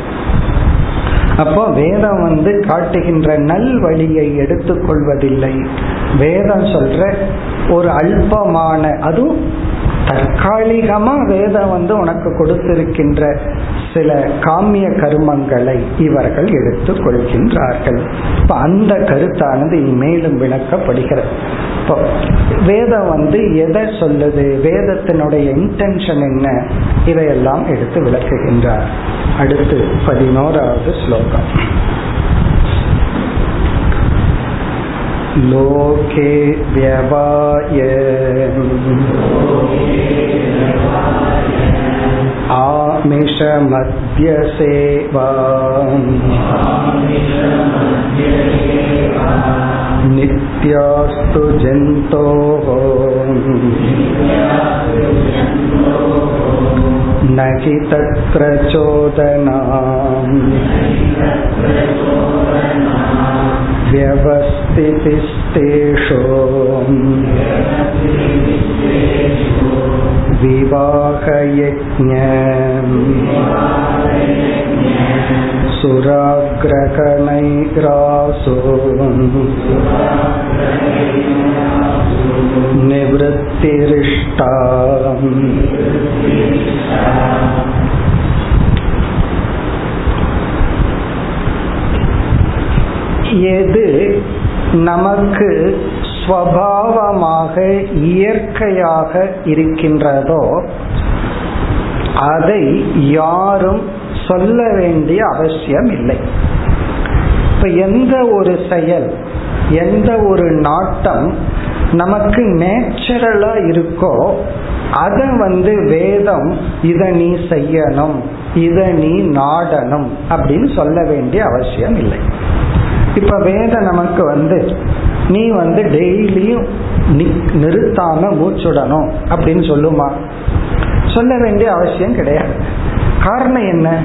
அப்போ வேதம் வந்து காட்டுகின்ற நல் வழியை எடுத்துக்கொள்வதில்லை. வேதம் சொல்ற ஒரு அல்பமான அதுவும் தற்காலிகமா வேதம் வந்து உனக்கு கொடுத்திருக்கின்ற சில காமிய கருமங்களை இவர்கள் எடுத்துக் கொள்கின்றார்கள் இப்ப அந்த கருத்தானது மேலும் விளக்கப்படுகிறது இப்போ வேதம் வந்து எதை சொல்லுது வேதத்தினுடைய இன்டென்ஷன் என்ன இதையெல்லாம் எடுத்து விளக்குகின்றார் அடுத்து பதினோராவது ஸ்லோகம் लोके व्यवाय आमिषमद्यसेवा नित्यास्तु जन्तोः न हि तत्र चोदना व्यवस्थितिस्तेषु विवाहयज्ञ सुराग्रकणैरासो निवृत्तिरिष्टा எது நமக்கு ஸ்வபாவமாக இயற்கையாக இருக்கின்றதோ அதை யாரும் சொல்ல வேண்டிய அவசியம் இல்லை. இப்ப எந்த ஒரு செயல் எந்த ஒரு நாட்டம் நமக்கு நேச்சுரலா இருக்கோ அதை வந்து வேதம் இதை நீ செய்யணும் இதை நீ நாடணும் அப்படின்னு சொல்ல வேண்டிய அவசியம் இல்லை. இப்ப வேதம் நமக்கு வந்து நீ வந்து டெய்லியும் நிறுத்தாம மூச்சுடணும் அப்படின்னு சொல்லுமா? சொல்ல வேண்டிய அவசியம் கிடையாது. காரணம் என்ன?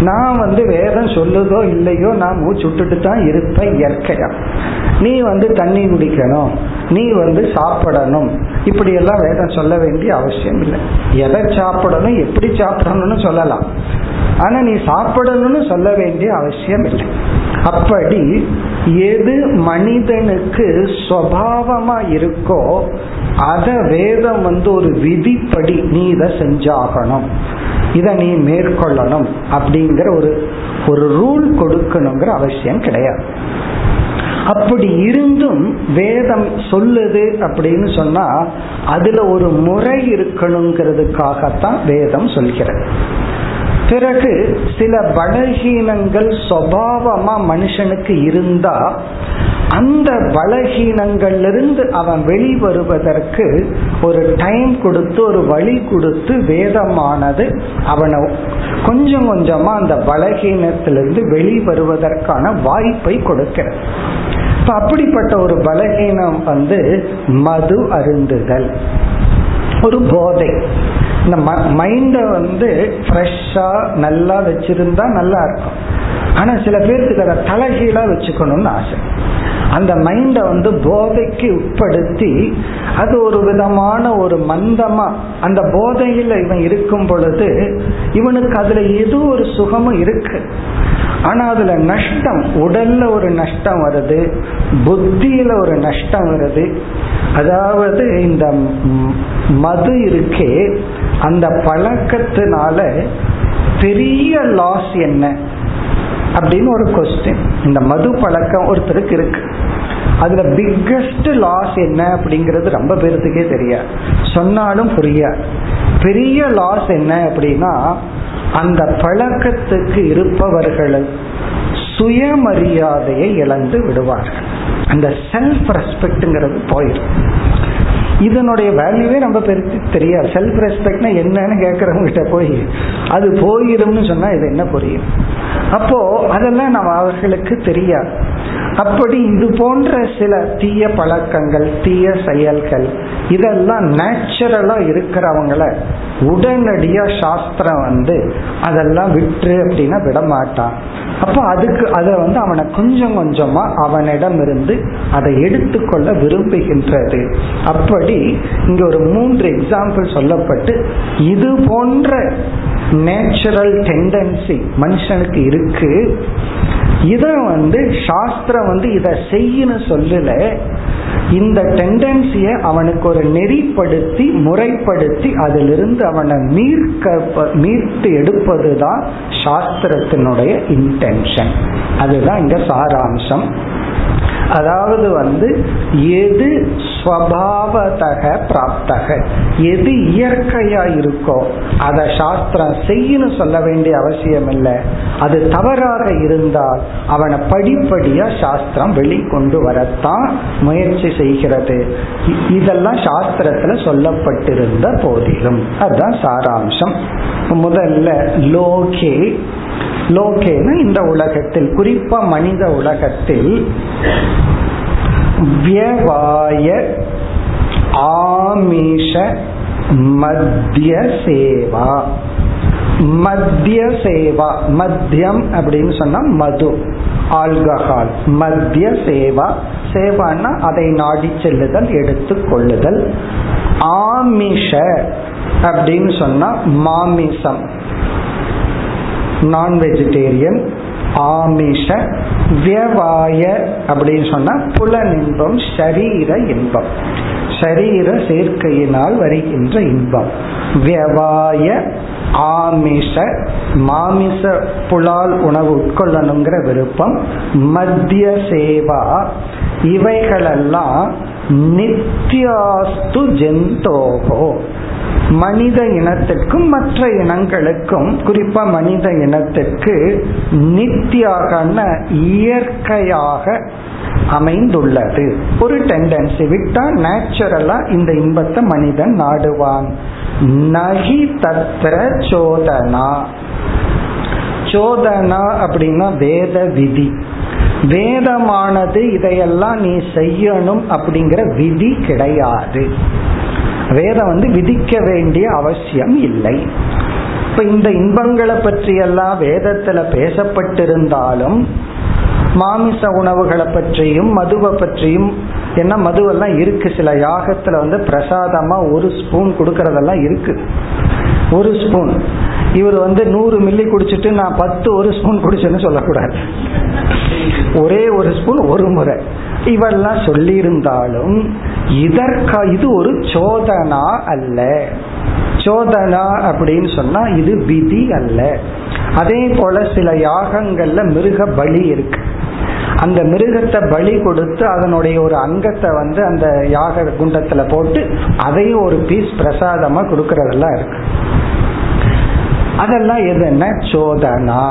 நான் வந்து வேதம் சொல்லுதோ இல்லையோ நான் மூச்சு விட்டுட்டு தான் இருப்பேன் இயற்கையா. நீ வந்து தண்ணி குடிக்கணும். நீ வந்து சாப்பிடணும். இப்படி எல்லாம் வேதம் சொல்ல வேண்டிய அவசியம் இல்லை. எதை சாப்பிடணும் எப்படி சாப்பிடணும்னு சொல்லலாம். ஆனா நீ சாப்பிடணும்னு சொல்ல வேண்டிய அவசியம் இல்லை. அப்படி எது மனிதனுக்கு சுவாவமா இருக்கோ அத வேதம் வந்து ஒரு விதிப்படி நீ இதை செஞ்சாகணும். இதை நீ மேற்கொள்ளணும் அப்படிங்கிற ஒரு ஒரு ரூல் கொடுக்கணுங்கிற அவசியம் கிடையாது. அப்படி இருந்தும் வேதம் சொல்லுது அப்படின்னு சொன்னா அதுல ஒரு முறை இருக்கணுங்கிறதுக்காகத்தான் வேதம் சொல்கிறது. பிறகு சில பலகீனங்கள் சுவாவமா மனுஷனுக்கு இருந்தா அந்த பலகீனங்களிலிருந்து அவன் வெளிவருவதற்கு ஒரு டைம் கொடுத்து ஒரு வழி கொடுத்து வேதமானது அவனை கொஞ்சம் கொஞ்சமா அந்த பலகீனத்திலிருந்து வெளிவருவதற்கான வாய்ப்பை கொடுக்கிறது. இப்ப அப்படிப்பட்ட ஒரு பலகீனம் வந்து மது அருந்துதல். ஒரு போதை. இந்த மைண்ட வந்து ஃப்ரெஷ்ஷா நல்லா வச்சிருந்தா நல்லா இருக்கும். ஆனா சில பேர்த்துக்கு அதை தலைகீழா வச்சுக்கணும்னு ஆசை. அந்த மைண்ட வந்து போதைக்கு உட்படுத்தி அது ஒரு விதமான ஒரு மந்தமா அந்த போதையில இவன் இருக்கும் பொழுது இவனுக்கு அதுல ஏதோ ஒரு சுகமும் இருக்கு. ஆனா அதுல நஷ்டம் உடல்ல ஒரு நஷ்டம் வருது புத்தியில ஒரு நஷ்டம் வருது. அதாவது இந்த மது இருக்கே அந்த பழக்கத்தினால பெரிய லாஸ் என்ன? அப்படின்னு ஒரு கொஸ்டின் இந்த மது பழக்கம் ஒருத்தருக்கு இருக்கு. அதுல பிக்கஸ்ட் லாஸ் என்ன அப்படிங்கிறது ரொம்ப பேர்த்துக்கே தெரியாது. சொன்னாலும் புரியாது. பெரிய லாஸ் என்ன அப்படின்னா அந்த பழக்கத்துக்கு இருப்பவர்கள் சுயமரியாதையை இழந்து விடுவார்கள். அந்த செல்ஃப் ரெஸ்பெக்ட்ங்கிறது போயிடும் இதனுடைய வேல்யூவே ரொம்ப பெருசு தெரியாது. செல்ஃப் ரெஸ்பெக்ட்னா என்னன்னு கேட்குறவங்க கிட்ட போய் அது போயிடும்னு சொன்னா இது என்ன புரியும்? அப்போ அதெல்லாம் நம்ம அவர்களுக்கு தெரியாது. அப்படி இது போன்ற சில தீய பழக்கங்கள் தீய செயல்கள் இதெல்லாம் நேச்சுரலா இருக்கிறவங்கள உடனடியா சாஸ்திரம் வந்து அதெல்லாம் விட்டுரு அப்படின்னா விட மாட்டான் அப்போ அதுக்கு அதை வந்து அவனை கொஞ்சம் கொஞ்சமா அவனிடம் இருந்து அதை எடுத்துக்கொள்ள விரும்புகின்றது. அப்படி இங்க ஒரு மூன்று எக்ஸாம்பிள் சொல்லப்பட்டு இது போன்ற நேச்சுரல் டெண்டன்சி மனுஷனுக்கு இருக்கு. இத வந்து சாஸ்திரம் வந்து இத செய்யன்னு சொல்லல. இந்த டெண்டன்சிய அவனுக்கு ஒரு நெறிப்படுத்தி முறைப்படுத்தி அதிலிருந்து அவனை மீட்க மீட்டு எடுப்பதுதான் சாஸ்திரத்தினுடைய இன்டென்ஷன் அதுதான் இங்க சாராம்சம். அதாவது வந்து எது ஸ்வபாவதக பிராப்தக. எது இயற்கையா இருக்கோ அதை சாஸ்திரம் செய்யணும் சொல்ல வேண்டிய அவசியம் இல்லை அது தவறாக இருந்தால் அவனை படிப்படியா சாஸ்திரம் வெளிக்கொண்டு வரத்தான் முயற்சி செய்கிறது. இதெல்லாம் சாஸ்திரத்துல சொல்லப்பட்டிருந்த போதிலும். அதுதான் சாராம்சம். முதல்ல லோகே. லோகேன இந்த உலகத்தில் குறிப்பா மனித உலகத்தில் வியவாய ஆமிஷ மத்திய சேவா மத்திய சேவா மத்தியம் அப்படின்னு சொன்னா மது ஆல்கஹால். மத்திய சேவா சேவான்னா அதை நாடி செல்லுதல் எடுத்து கொள்ளுதல். ஆமிஷ அப்படின்னு சொன்னா மாமிசம். நான் வெஜிடேரியன் ஆமிஷ வியவாய அப்படின்னு சொன்னா புலனின்பம் ஷரீர இன்பம். ஷரீர சேர்க்கையினால் வருகின்ற இன்பம். வியவாய ஆமிஷ மாமிச புலால் உணவு உட்கொள்ளணுங்கிற விருப்பம் மத்திய சேவா இவைகளெல்லாம் நித்யாஸ்து ஜெந்தோகோ. மனித இனத்திற்கும் மற்ற இனங்களுக்கும் குறிப்பா மனித இனத்திற்கு நித்தியாக இயற்கையாக அமைந்துள்ளது. ஒரு டெண்டன்சி விட்டா நேச்சுரலா இந்த இன்பத்தை மனிதன் நாடுவான். நகி தத்திர சோதனா. சோதனா அப்படின்னா வேத விதி. வேதமானது இதையெல்லாம் நீ செய்யணும் அப்படிங்கிற விதி கிடையாது. வேதம் வந்து விதிக்க வேண்டிய அவசியம் இல்லை. இப்ப இந்த இன்பங்களை பற்றியெல்லாம் வேதத்துல பேசப்பட்டிருந்தாலும் மாமிச உணவுகளை பற்றியும் மதுவை பற்றியும் என்ன மதுவெல்லாம் இருக்கு. சில யாகத்துல வந்து பிரசாதமா ஒரு ஸ்பூன் கொடுக்கறதெல்லாம் இருக்கு. ஒரு ஸ்பூன் இவர் வந்து நூறு மில்லி குடிச்சிட்டு நான் பத்து ஒரு ஸ்பூன் குடிச்சேன்னு சொல்லக்கூடாது. ஒரே ஒரு ஸ்பூன் ஒரு முறை. இவெல்லாம் சொல்லியிருந்தாலும் இதற்கா இது ஒரு சோதனா அல்ல. சோதனா அப்படின்னு சொன்னா இது விதி அல்ல. அதே போல சில யாகங்கள்ல மிருக பலி இருக்கு. அந்த மிருகத்தை பலி கொடுத்து அதனுடைய ஒரு அங்கத்தை வந்து அந்த யாக குண்டத்துல போட்டு அதையும் ஒரு பீஸ் பிரசாதமா கொடுக்கறதெல்லாம் இருக்கு. அதெல்லாம் எதுன்னா சோதனா.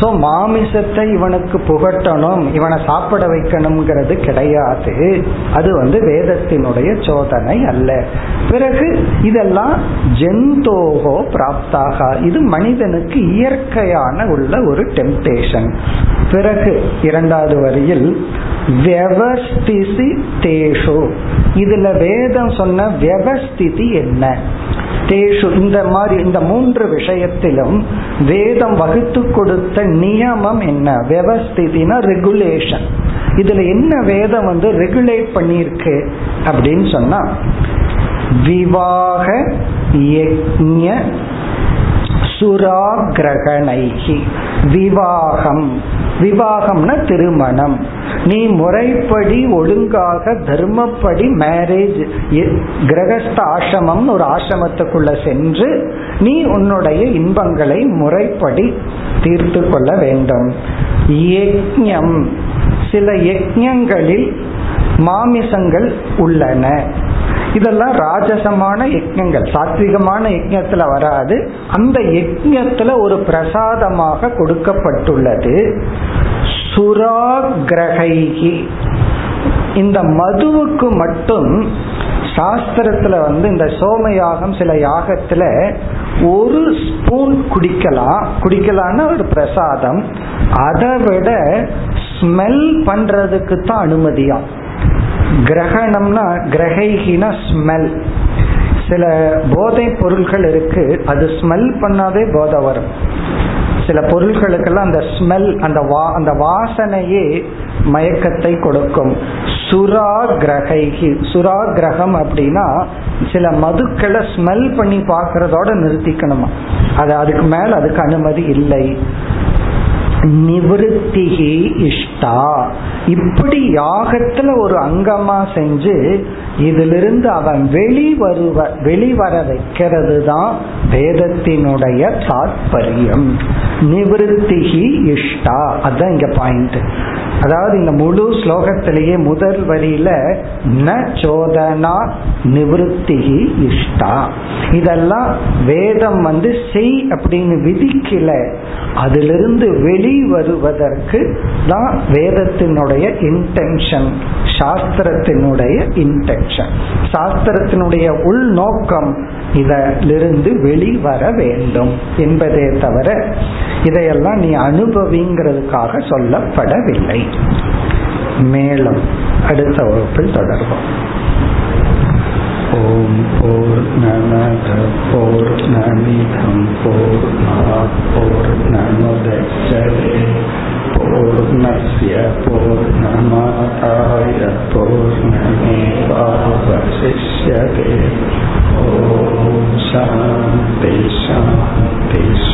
சோ மாமிசத்தை இவனுக்கு புகட்டணும் இவனை சாப்பிட வைக்கணுங்கிறது கிடையாது. அது வந்து வேதத்தினுடைய சோதனை அல்ல. பிறகு இதெல்லாம் ஜென்தோகோ பிராப்தாக. இது மனிதனுக்கு இயற்கையான உள்ள ஒரு டெம்டேஷன் பிறகு இரண்டாவது வரியில் வியவஸ்திசி தேஷு இதுல வேதம் சொன்ன வியவஸ்திதி என்ன? தேஷு இந்த மாதிரி இந்த மூன்று விஷயத்திலும் வேதம் வகுத்து கொடுத்த நியமம் என்ன? வியவஸ்திதினா ரெகுலேஷன் இதுல என்ன வேதம் வந்து ரெகுலேட் பண்ணிருக்கு அப்படின்னு சொன்னா விவாக யக்ஞ சுராகிரகணைகி விவாகம். விவாகம்னா திருமணம். நீ முறைப்படி ஒழுங்காக தர்மப்படி மேரேஜ் கிரகஸ்த ஆசிரமம் ஒரு ஆசிரமத்துக்குள்ள சென்று நீ உன்னுடைய இன்பங்களை முறைப்படி தீர்த்து கொள்ள வேண்டும். யக்ஞம். சில யக்ஞங்களில் மாமிசங்கள் உள்ளன. இதெல்லாம் ராஜசமான யஜ்யங்கள் சாத்விகமான யஜ்யத்துல வராது. அந்த யஜ்யத்துல ஒரு பிரசாதமாக கொடுக்கப்பட்டுள்ளது. சுராகிரகைகி. இந்த மதுவுக்கு மட்டும் சாஸ்திரத்துல வந்து இந்த சோமயாகம் சில யாகத்துல ஒரு ஸ்பூன் குடிக்கலாம் குடிக்கலாம்னா ஒரு பிரசாதம். அதை விட ஸ்மெல் பண்றதுக்கு தான் அனுமதியாம். கிரகணம்னா கிரகைகினா ஸ்மெல் சில போதை பொருள்கள் இருக்கு அது ஸ்மெல் பண்ணாதே போதை வரும். சில பொருள்களுக்கெல்லாம் அந்த ஸ்மெல் அந்த வா அந்த வாசனையே மயக்கத்தை கொடுக்கும். சுரா கிரகைகி சுரா கிரகம் அப்படின்னா சில மதுக்களை ஸ்மெல் பண்ணி பார்க்கறதோட நிறுத்திக்கணுமா? அது அதுக்கு மேல அதுக்கு அனுமதி இல்லை. நிவத்திகி இஷ்டா. இப்படி யாகத்துல ஒரு அங்கமா செஞ்சு இதிலிருந்து அவன் வெளிவருவ வெளிவர வைக்கிறது தான் வேதத்தினுடைய தாற்பயம். நிவத்திகி இஷ்டா. அதுதான் இங்க பாயிண்ட் அதாவது இந்த முழு ஸ்லோகத்திலேயே முதல் வரியில ந சோதனா நிவத்திகி இஷ்டா. இதெல்லாம் வேதம் வந்து செய் அப்படின்னு விதிக்கல. அதிலிருந்து வெளி வருவதற்கு தான் வேதத்தினுடைய இன்டென்ஷன் சாஸ்திரத்தினுடைய இன்டென்ஷன் சாஸ்திரத்தினுடைய உள்நோக்கம் இதிலிருந்து வெளிவர வேண்டும் என்பதே தவிர இதையெல்லாம் நீ அனுபவிங்கிறதுக்காக சொல்லப்படவில்லை. மேலும் அடுத்த வகுப்பில் தொடர்வோம். ஓம் போர் நமத போர் நமிதம் போர் போர் நமுதச்சதே பூர்ணய ஓம் சாந்தி சாந்தி